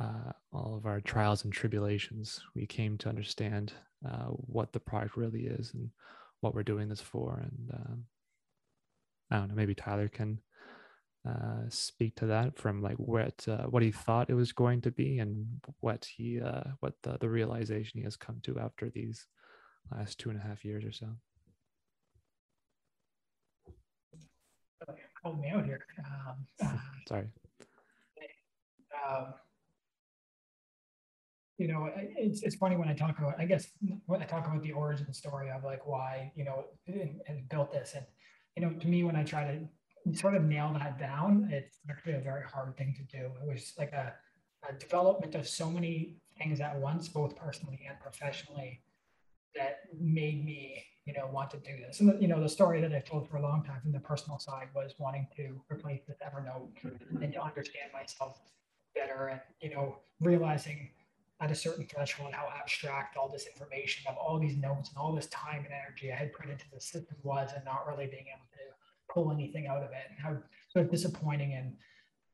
S2: uh, all of our trials and tribulations, we came to understand uh, what the product really is and what we're doing this for. And um, I don't know, maybe Tyler can uh, speak to that from like what uh, what he thought it was going to be and what he uh, what the, the realization he has come to after these last two and a half years or so.
S1: Hold me out here. Um, uh,
S2: Sorry.
S1: Um, you know, it's it's funny when I talk about. I guess when I talk about the origin story of like why you know and, and built this, and you know, to me when I try to sort of nail that down, it's actually a very hard thing to do. It was like a, a development of so many things at once, both personally and professionally, that made me, you know, want to do this. And you know, the story that I've told for a long time from the personal side was wanting to replace this Evernote and to understand myself better, and you know, realizing at a certain threshold how abstract all this information of all these notes and all this time and energy I had put into the system was, and not really being able to pull anything out of it and how sort of disappointing and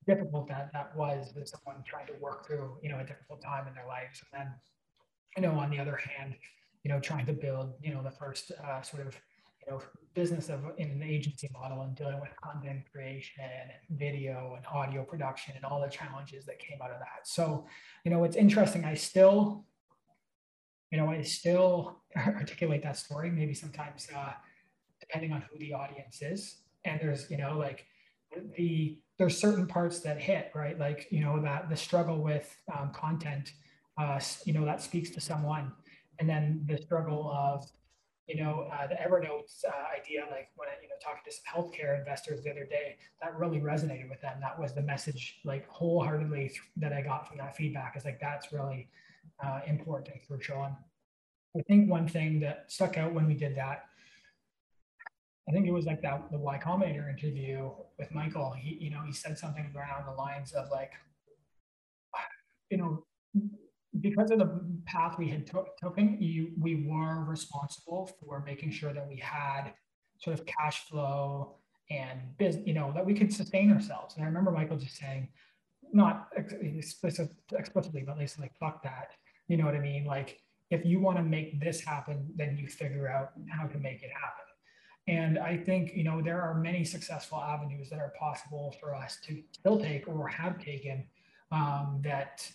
S1: difficult that that was with someone trying to work through, you know, a difficult time in their lives. And then, you know, on the other hand, you know, trying to build, you know, the first uh, sort of, you know, business of in an agency model and dealing with content creation and video and audio production and all the challenges that came out of that. So, you know, it's interesting. I still, you know, I still articulate that story, maybe sometimes uh, depending on who the audience is. And there's, you know, like the there's certain parts that hit right? Like you know that the struggle with um, content uh, you know that speaks to someone. And then the struggle of you know uh, the evernote uh, idea like when i you know talking to some healthcare investors the other day that really resonated with them. That was the message like wholeheartedly that i got from that feedback. Is like that's really uh, important and crucial i think one thing that stuck out when we did that I think it was like that the Y Combinator interview with Michael. He, you know, he said something around the lines of like, you know, because of the path we had taken, you, we were responsible for making sure that we had sort of cash flow and business, you know, that we could sustain ourselves. And I remember Michael just saying, not explicit, explicitly, but at least like, fuck that. You know what I mean? Like, if you want to make this happen, then you figure out how to make it happen. And I think, you know, there are many successful avenues that are possible for us to still take or have taken um, that,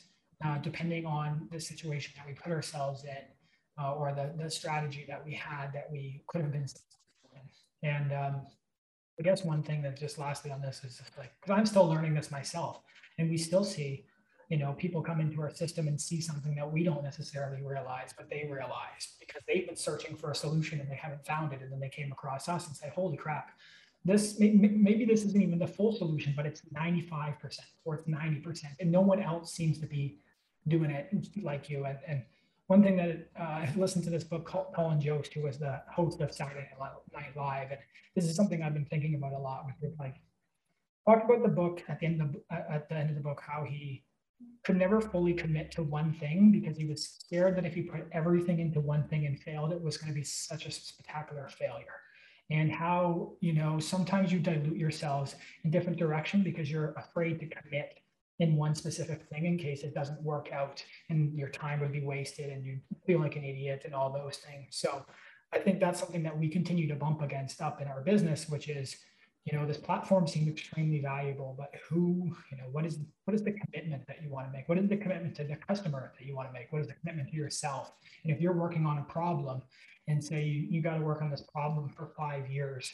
S1: uh, depending on the situation that we put ourselves in uh, or the, the strategy that we had that we could have been. And um, I guess one thing that just lastly on this is like, because I'm still learning this myself, and we still see you know, people come into our system and see something that we don't necessarily realize, but they realize because they've been searching for a solution and they haven't found it. And then they came across us and say, holy crap, this maybe this isn't even the full solution, but it's 95% or it's 90%. And no one else seems to be doing it like you. And, and one thing that uh, I listened to this book, Colin Jost, who was the host of Saturday Night Live. And this is something I've been thinking about a lot with like, talked about the book at the end of the, at the end of the book, how he could never fully commit to one thing because he was scared that if he put everything into one thing and failed, it was going to be such a spectacular failure. And how, you know, sometimes you dilute yourselves in different direction because you're afraid to commit in one specific thing in case it doesn't work out and your time would be wasted and you feel like an idiot and all those things. So I think that's something that we continue to bump against up in our business, which is you know, this platform seems extremely valuable, but who, you know, what is what is the commitment that you want to make? What is the commitment to the customer that you want to make? What is the commitment to yourself? And if you're working on a problem and say you, you got to work on this problem for five years,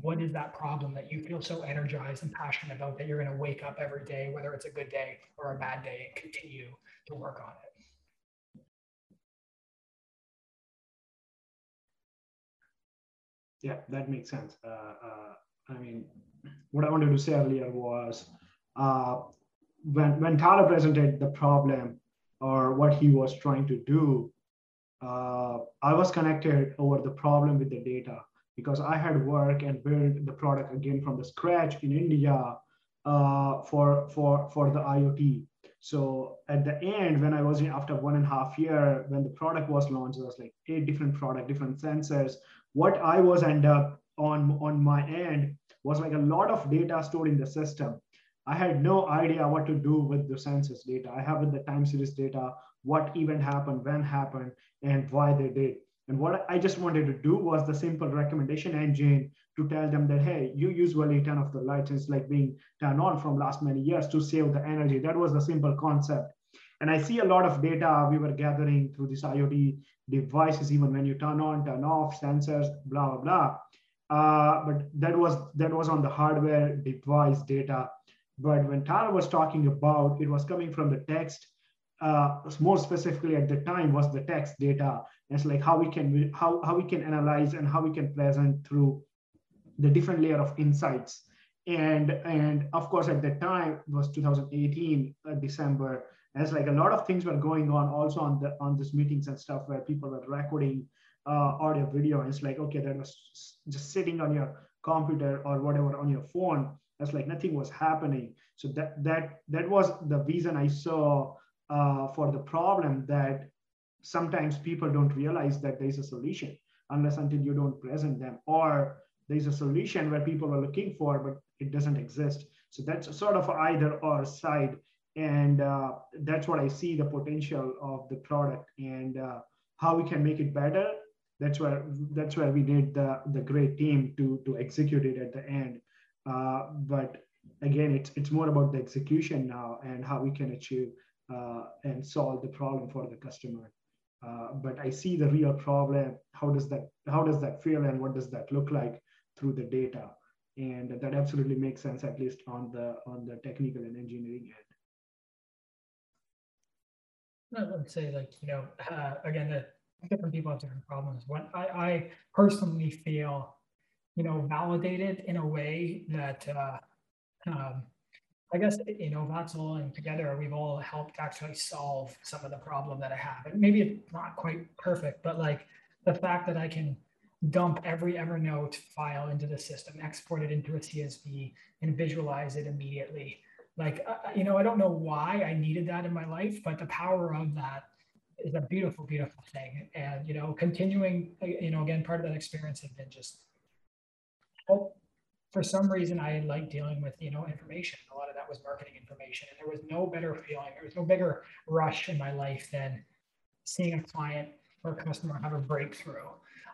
S1: what is that problem that you feel so energized and passionate about that you're going to wake up every day, whether it's a good day or a bad day, and continue to work on it?
S4: Yeah, that makes sense. Uh, uh, I mean, what I wanted to say earlier was uh, when when Tara presented the problem or what he was trying to do, uh, I was connected over the problem with the data because I had worked and built the product again from the scratch in India uh, for for for the IoT. So at the end, when I was in, after one and a half year, when the product was launched, it was like eight different product, different sensors. What I was end up on on my end was like a lot of data stored in the system. I had no idea what to do with the census data. I have with the time series data, what event happened, when happened, and why they did. And what I just wanted to do was the simple recommendation engine to tell them that, hey, you usually turn off the lights. It's like being turned on from last many years to save the energy. That was the simple concept. And I see a lot of data we were gathering through this IoT devices, even when you turn on, turn off, sensors, blah, blah, blah. Uh, but that was that was on the hardware device data. But when Tara was talking about, it was coming from the text. Uh, more specifically at the time was the text data. And it's like how we can how, how we can analyze and how we can present through the different layer of insights. And and of course at the time was 2018 uh, December. And it's like a lot of things were going on also on the on these meetings and stuff where people were recording uh, audio video. And it's like, okay, that was just sitting on your computer or whatever on your phone. That's like nothing was happening. So that that that was the reason I saw uh, for the problem that sometimes people don't realize that there is a solution unless until you don't present them or there's a solution where people are looking for but it doesn't exist So that's sort of either or side. And uh, that's what I see the potential of the product and uh, how we can make it better. That's where that's where we need the, the great team to, to execute it at the end. Uh, but again, it's, it's more about the execution now and how we can achieve uh, and solve the problem for the customer. Uh, but I see the real problem. How does that how does that feel and what does that look like through the data? And that absolutely makes sense, at least on the on the technical and engineering
S1: end. I would say, like you know, uh, again, the different people have different problems. What I, I personally feel, you know, validated in a way that uh, um, I guess you know that's all and together we've all helped actually solve some of the problem that I have. And maybe it's not quite perfect, but like the fact that I can dump every Evernote file into the system, export it into a CSV, and visualize it immediately. Like uh, you know, I don't know why I needed that in my life, but the power of that is a beautiful, beautiful thing. And you know, continuing, you know, again, part of that experience had been just help for some reason I like dealing with, you know, information. A lot of that was marketing information. And there was no better feeling, there was no bigger rush in my life than seeing a client or a customer have a breakthrough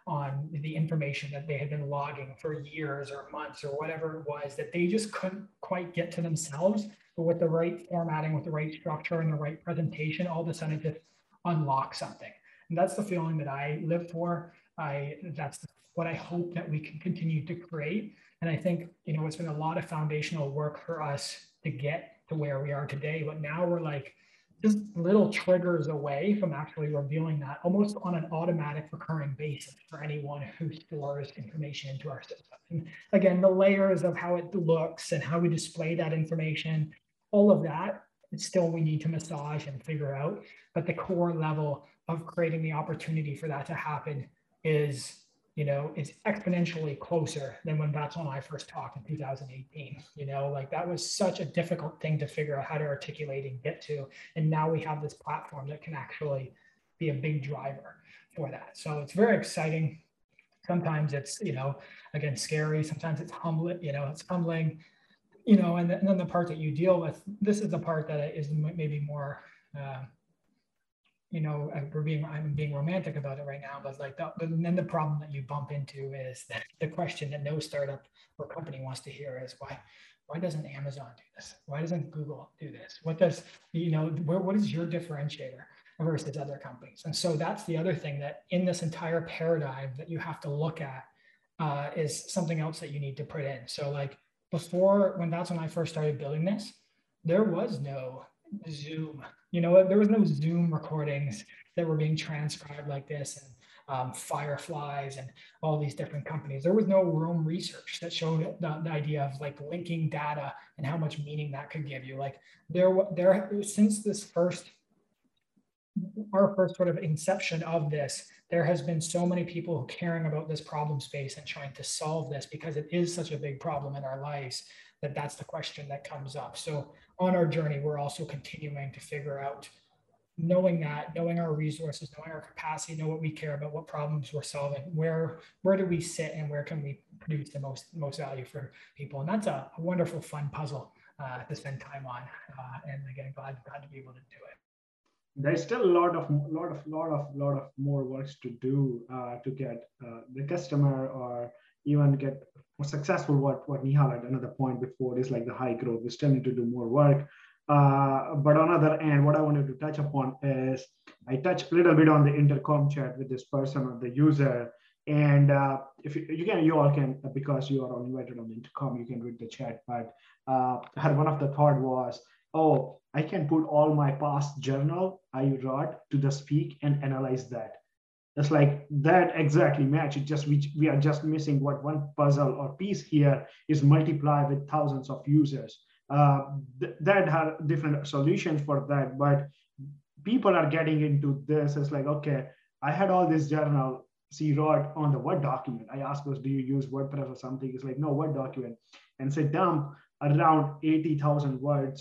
S1: on the information that they had been logging for years or months or whatever it was that they just couldn't quite get to themselves. But with the right formatting, with the right structure and the right presentation, all of a sudden it just unlocks something. And that's the feeling that I live for. I that's what I hope that we can continue to create and I think, you know, it's been a lot of foundational work for us to get to where we are today. But now we're like just little triggers away from actually revealing that almost on an automatic recurring basis for anyone who stores information into our system. And again, the layers of how it looks and how we display that information, all of that, it's still we need to massage and figure out. But the core level of creating the opportunity for that to happen is you know, is exponentially closer than when Vatsal and I first talked in 2018. You know, like that was such a difficult thing to figure out how to articulate and get to. And now we have this platform that can actually be a big driver for that. So it's very exciting. Sometimes it's, you know, again, scary. Sometimes it's humbling, you know, it's humbling, you know, and, and then the part that you deal with, this is the part that is maybe more, uh, you know, we're being I'm being romantic about it right now, but like the, but then the problem that you bump into is that the question that no startup or company wants to hear is why why doesn't Amazon do this? Why doesn't Google do this? What does you know where, what is your differentiator versus other companies? And so that's the other thing that in this entire paradigm that you have to look at uh, is something else that you need to put in. So like before when that's when I first started building this, there was no Zoom you know, there was no Zoom recordings that were being transcribed like this and um, Fireflies and all these different companies. There was no Roam research that showed the, the, idea of like linking data and how much meaning that could give you. Like there, there since this first, our first sort of inception of this, there has been so many people caring about this problem space and trying to solve this because it is such a big problem in our lives that that's the question that comes up. So on our journey, we're also continuing to figure out knowing that, knowing our resources, knowing our capacity, know what we care about, what problems we're solving, where where do we sit, and where can we produce the most most value for people. And that's a, a wonderful, fun puzzle uh, to spend time on. Uh, and again, glad glad to be able to do it.
S4: There's still a lot of lot of lot of lot of more works to do uh, to get uh, the customer or even get more successful, what, what Nihal had another point before is like the high growth. We still need to do more work. Uh, but on other end, what I wanted to touch upon is I touched a little bit on the intercom chat with this person or the user. And uh, if you, you, can, you all can, because you are all invited on the intercom, you can read the chat. But uh, one of the thought was, oh, I can put all my past journal I wrote to the speak and analyze that. It's like that exactly match. It just we, we are just missing what one puzzle or piece here is multiplied with thousands of users. Uh, th- that have different solutions for that, but people are getting into this. It's like okay, I had all this journal C wrote on the Word document. I asked us, do you use WordPress or something? It's like no Word document, and say dump around eighty thousand words.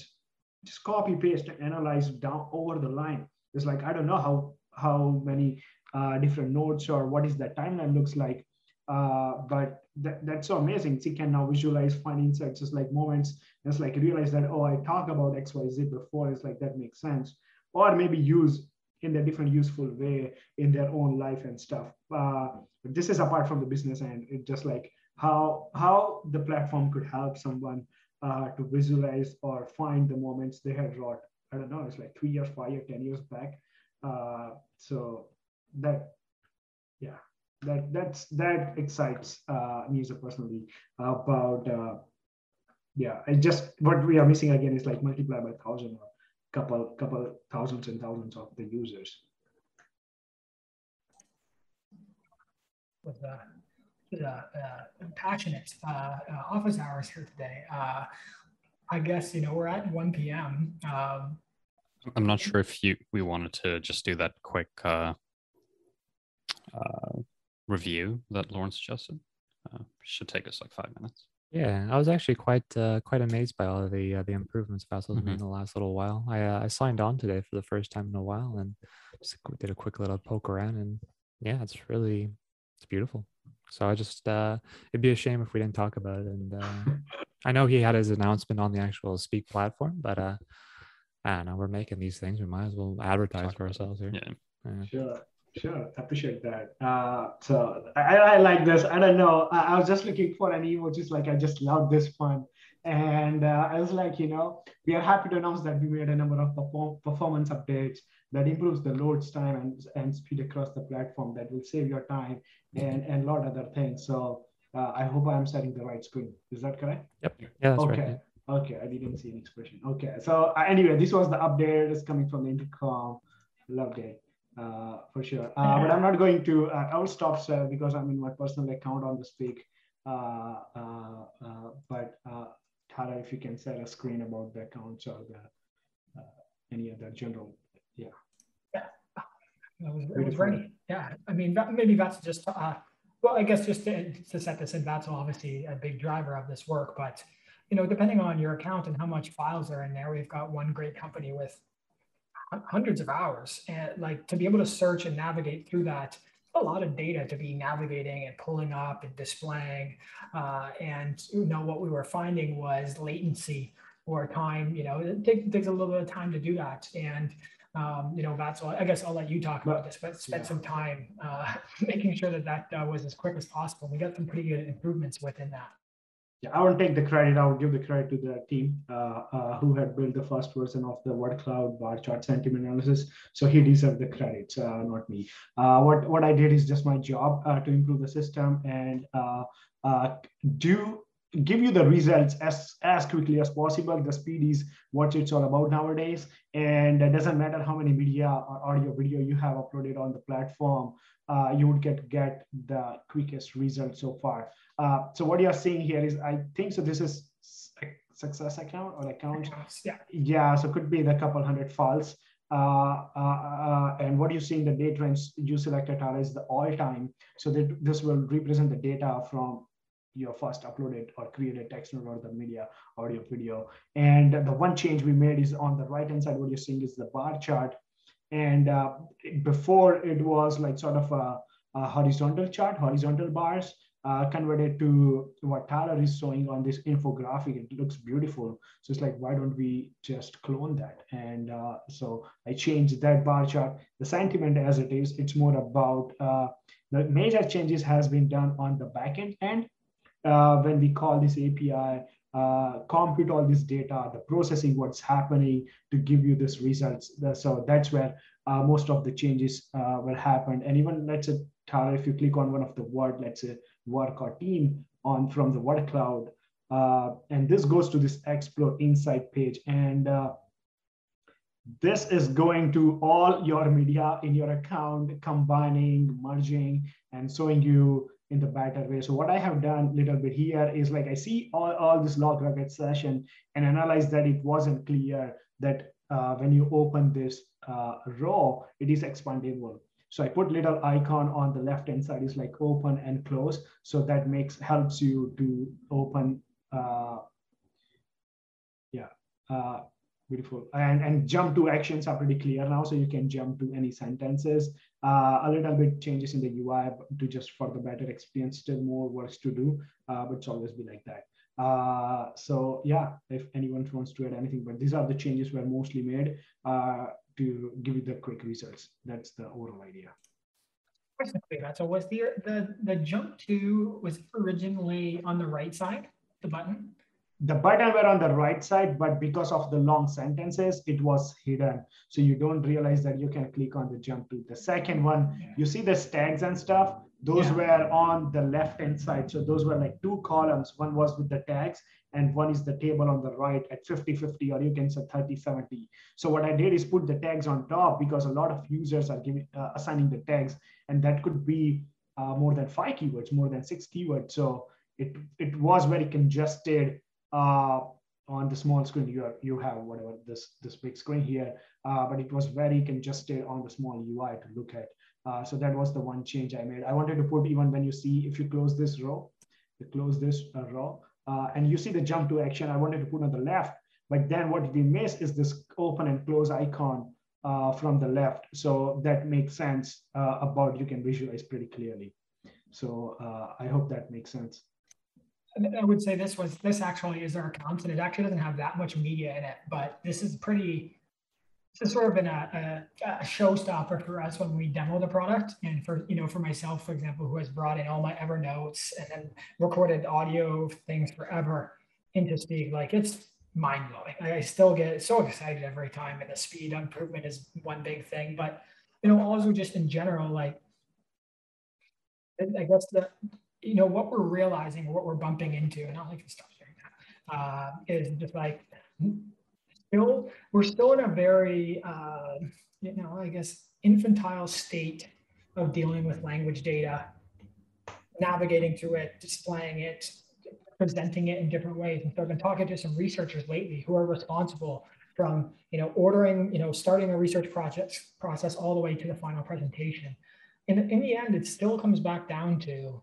S4: Just copy paste and analyze down over the line. It's like I don't know how how many uh, different nodes or what is that timeline looks like. Uh, but that, that's so amazing. He can now visualize, find insights, just like moments, just like realize that, oh, I talked about X, Y, Z before. It's like that makes sense. Or maybe use in a different useful way in their own life and stuff. Uh, this is apart from the business end. It's just like how how the platform could help someone uh, to visualize or find the moments they had wrought. I don't know. It's like three years, five years, ten years back. Uh, so that yeah that that's that excites uh, me as a personally about uh, yeah I just what we are missing again is like multiply by thousand or couple couple thousands and thousands of the users
S1: the uh, passionate uh, uh, office hours here today uh, I guess you know we're at 1 p.m. Um,
S3: I'm not sure if you we wanted to just do that quick uh, uh, review that Lauren suggested. Uh, should take us like five minutes.
S2: Yeah, I was actually quite uh, quite amazed by all of the uh, the improvements Vatsal's
S3: Mhm.
S2: made in the last little while. I uh, I signed on today for the first time in a while and just did a quick little poke around and yeah, it's really it's beautiful. So I just uh, it'd be a shame if we didn't talk about it. And uh, I know he had his announcement on the actual Speak platform, but uh, I don't know. We're making these things. We might as well advertise
S3: Talk
S2: for ourselves here.
S3: Yeah.
S2: Yeah.
S4: Sure, sure. Appreciate that. Uh, so I, I like this. I don't know. I, I was just looking for an emojis like I just love this one, And uh, I was like, you know, we are happy to announce that we made a number of perform- performance updates that improves the loads time and, and speed across the platform that will save your time and, and a lot other things. So uh, I hope I'm setting the right screen. Is that correct?
S2: Yep. Yeah, that's
S4: okay.
S2: right.
S4: Okay, I didn't see an expression. Okay, so uh, anyway, this was the update. It's coming from the intercom. Loved it uh, for sure. Uh, but I'm not going to. Uh, I will stop sir, because I'm in my personal account on the speak. Uh, uh, uh, but uh, Tara, if you can set a screen about the accounts or the uh, any other general.
S1: It was, it was. Yeah. I mean, maybe that's just, uh, well, I guess just to, to set this in, that's obviously a big driver of this work. But, you know, depending on your account and how much files are in there, we've got one great company with hundreds of hours. And like to be able to search and navigate through that, a lot of data to be navigating and pulling up and displaying. Uh, and, you know, what we were finding was latency or time, you know, it take- takes a little bit of time to do that. And, um, you know, that's all, I guess I'll let you talk about this, but spend
S4: Yeah.
S1: some time uh, making sure that that uh, was as quick as possible. We got some pretty good improvements within that.
S4: Yeah, I won't take the credit. I will give the credit to the team uh, uh, who had built the first version of the word cloud bar chart sentiment analysis. So he deserved the credit, uh, not me. Uh, what what I did is just my job uh, to improve the system and uh, uh, do give you the results as as quickly as possible. The speed is what it's all about nowadays, and it doesn't matter how many media or audio video you have uploaded on the platform. Uh, you would get get the quickest result so far. Uh, so what you're seeing here is, I think so. This is a success account or account.
S1: Yeah.
S4: Yeah, so could be the couple hundred files. Uh, uh, uh, and what you see in the date range you selected Tara is the all time. So that this will represent the data from your first uploaded or created text node or the media audio video. And the one change we made is on the right hand side. What you're seeing is the bar chart. And uh, before it was like sort of a, a horizontal chart, horizontal bars uh, converted to what Tara is showing on this infographic. It looks beautiful. So it's like, why don't we just clone that? And uh, so I changed that bar chart. The sentiment as it is, it's more about uh, the major changes has been done on the backend end uh, when we call this API, uh, compute all this data, the processing, what's happening to give you this results. So that's where uh, most of the changes uh, will happen. And even let's say, Tara, if you click on one of the word, let's say work or team on from the word cloud, uh, and this goes to this explore insight page. And uh, this is going to all your media in your account, combining, merging, and showing you in the better way. So what I have done a little bit here is like I see all, all this log record session and analyze that it wasn't clear that uh, when you open this uh, row, it is expandable. So I put little icon on the left hand side is like open and close. So that makes helps you to open. Uh, yeah. Beautiful. And, and jump to actions are pretty clear now. So you can jump to any sentences. Uh, a little bit changes in the UI to just for the better experience, still more works to do, uh, but it's always be like that. Uh, so yeah, if anyone wants to add anything, but these are the changes were mostly made uh, to give you the quick results. That's the overall idea.
S1: So was the, the, the jump to, was originally on the right side, the button?
S4: The button were on the right side, but because of the long sentences, it was hidden. So you don't realize that you can click on the jump to the second one. Yeah. You see the tags and stuff. Those yeah. were on the left hand side. So those were like two columns. One was with the tags and one is the table on the right at 50, 50, or you can say 30, 70. So what I did is put the tags on top because a lot of users are giving uh, assigning the tags and that could be uh, more than five keywords, more than six keywords. So it, it was very congested uh, on the small screen you have, you have whatever this this big screen here. Uh, but it was very congested on the small ui to look at. Uh, so that was the one change i made. I wanted to put even when you see if you close this row you close this uh, row uh, and you see the jump to action i wanted to put on the left. But then what we miss is this open and close icon uh, from the left. So that makes sense about you can visualize pretty clearly. So i hope that makes sense
S1: I would say this was this actually is our account, and it actually doesn't have that much media in it, but this is pretty. This has sort of been a, a, a showstopper for us when we demo the product, and for you know for myself, for example, who has brought in all my Evernotes and then recorded audio things forever into Speak. Like it's mind blowing. I still get so excited every time, and the speed improvement is one big thing. But you know, also just in general, like I guess the you know, what we're realizing, what we're bumping into, and I like to stop sharing that, uh, is just like still, we're still in a very, uh, you know, I guess, infantile state of dealing with language data, navigating through it, displaying it, presenting it in different ways. And so I've been talking to some researchers lately who are responsible from, you know, ordering, you know, starting a research project process all the way to the final presentation. In, in the end, it still comes back down to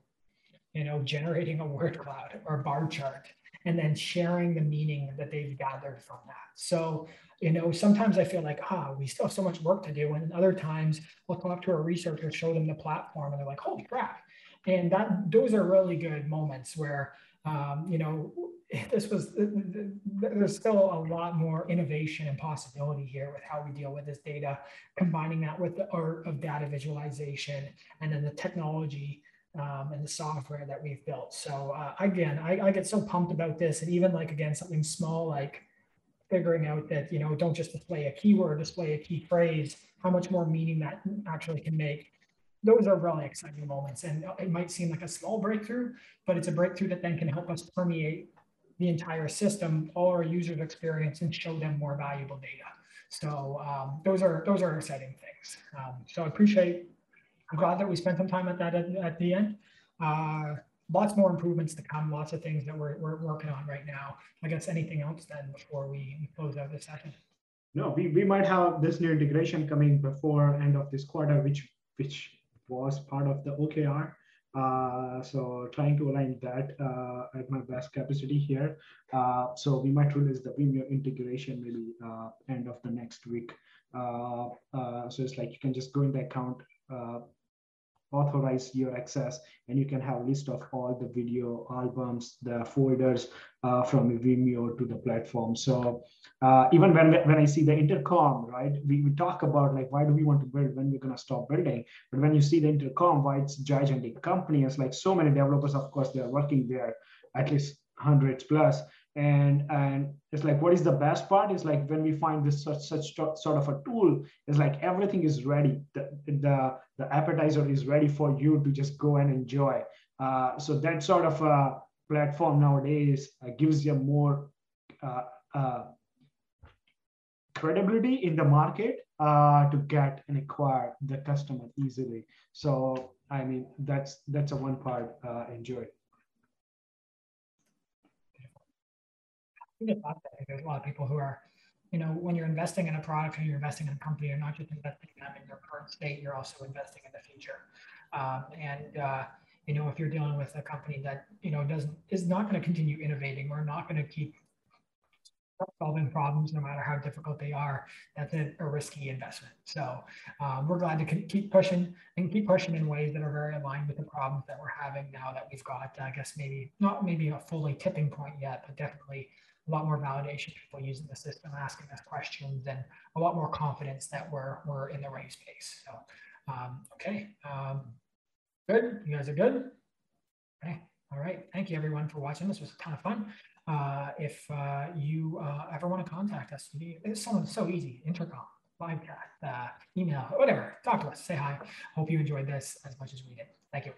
S1: you know, generating a word cloud or bar chart and then sharing the meaning that they've gathered from that. So, you know, sometimes I feel like, ah, we still have so much work to do. And other times I'll talk to a researcher, show them the platform, and they're like, holy crap. And that those are really good moments where, um, you know, this was, there's still a lot more innovation and possibility here with how we deal with this data, combining that with the art of data visualization and then the technology um, and the software that we've built. So uh, again, I, I, get so pumped about this, and even like again something small like figuring out that you know don't just display a keyword, display a key phrase, how much more meaning that actually can make. Those are really exciting moments, and it might seem like a small breakthrough, but it's a breakthrough that then can help us permeate the entire system, all our users' experience, and show them more valuable data. So um, those are those are exciting things. Um, so I appreciate I'm glad that we spent some time at that at, at the end. Uh, lots more improvements to come, lots of things that we're, we're working on right now. I guess anything else then before we close out this session?
S4: No, we, we might have this new integration coming before end of this quarter, which which was part of the OKR. Uh, so trying to align that uh, at my best capacity here. Uh, so we might release the Vimeo integration maybe uh, end of the next week. Uh, uh, so it's like you can just go in the account, authorize your access and you can have a list of all the video albums the folders uh, from vimeo to the platform. So uh, even when, when i see the intercom right we, we talk about like why do we want to build when we're going to stop building? But when you see the intercom why it's gigantic company it's like so many developers of course they are working there at least hundreds plus and and it's like what is the best part? Is like when we find this such such sort of a tool is like everything is ready. The the, the appetizer is ready for you to just go and enjoy. Uh, so that sort of a platform nowadays uh, gives you more uh, uh credibility in the market uh, to get and acquire the customer easily. So i mean that's that's a one part uh, enjoy
S1: about that. There's a lot of people who are, you know, when you're investing in a product and you're investing in a company, you're not just investing in them in your current state, you're also investing in the future. Um, and uh, you know, if you're dealing with a company that you know doesn't is not going to continue innovating or not going to keep solving problems, no matter how difficult they are, that's a, a risky investment. So um, we're glad to keep pushing and keep pushing in ways that are very aligned with the problems that we're having now that we've got, I guess, maybe not maybe a fully tipping point yet, but definitely a lot more validation, people using the system, asking us questions, and a lot more confidence that we're, we're in the right space. So, um, okay. Um, good. You guys are good? Okay. All right. Thank you, everyone, for watching. This was a ton of fun. Uh, if uh, you uh, ever want to contact us, it's so, so easy. Intercom, live chat, uh, email, whatever. Talk to us. Say hi. Hope you enjoyed this as much as we did. Thank you.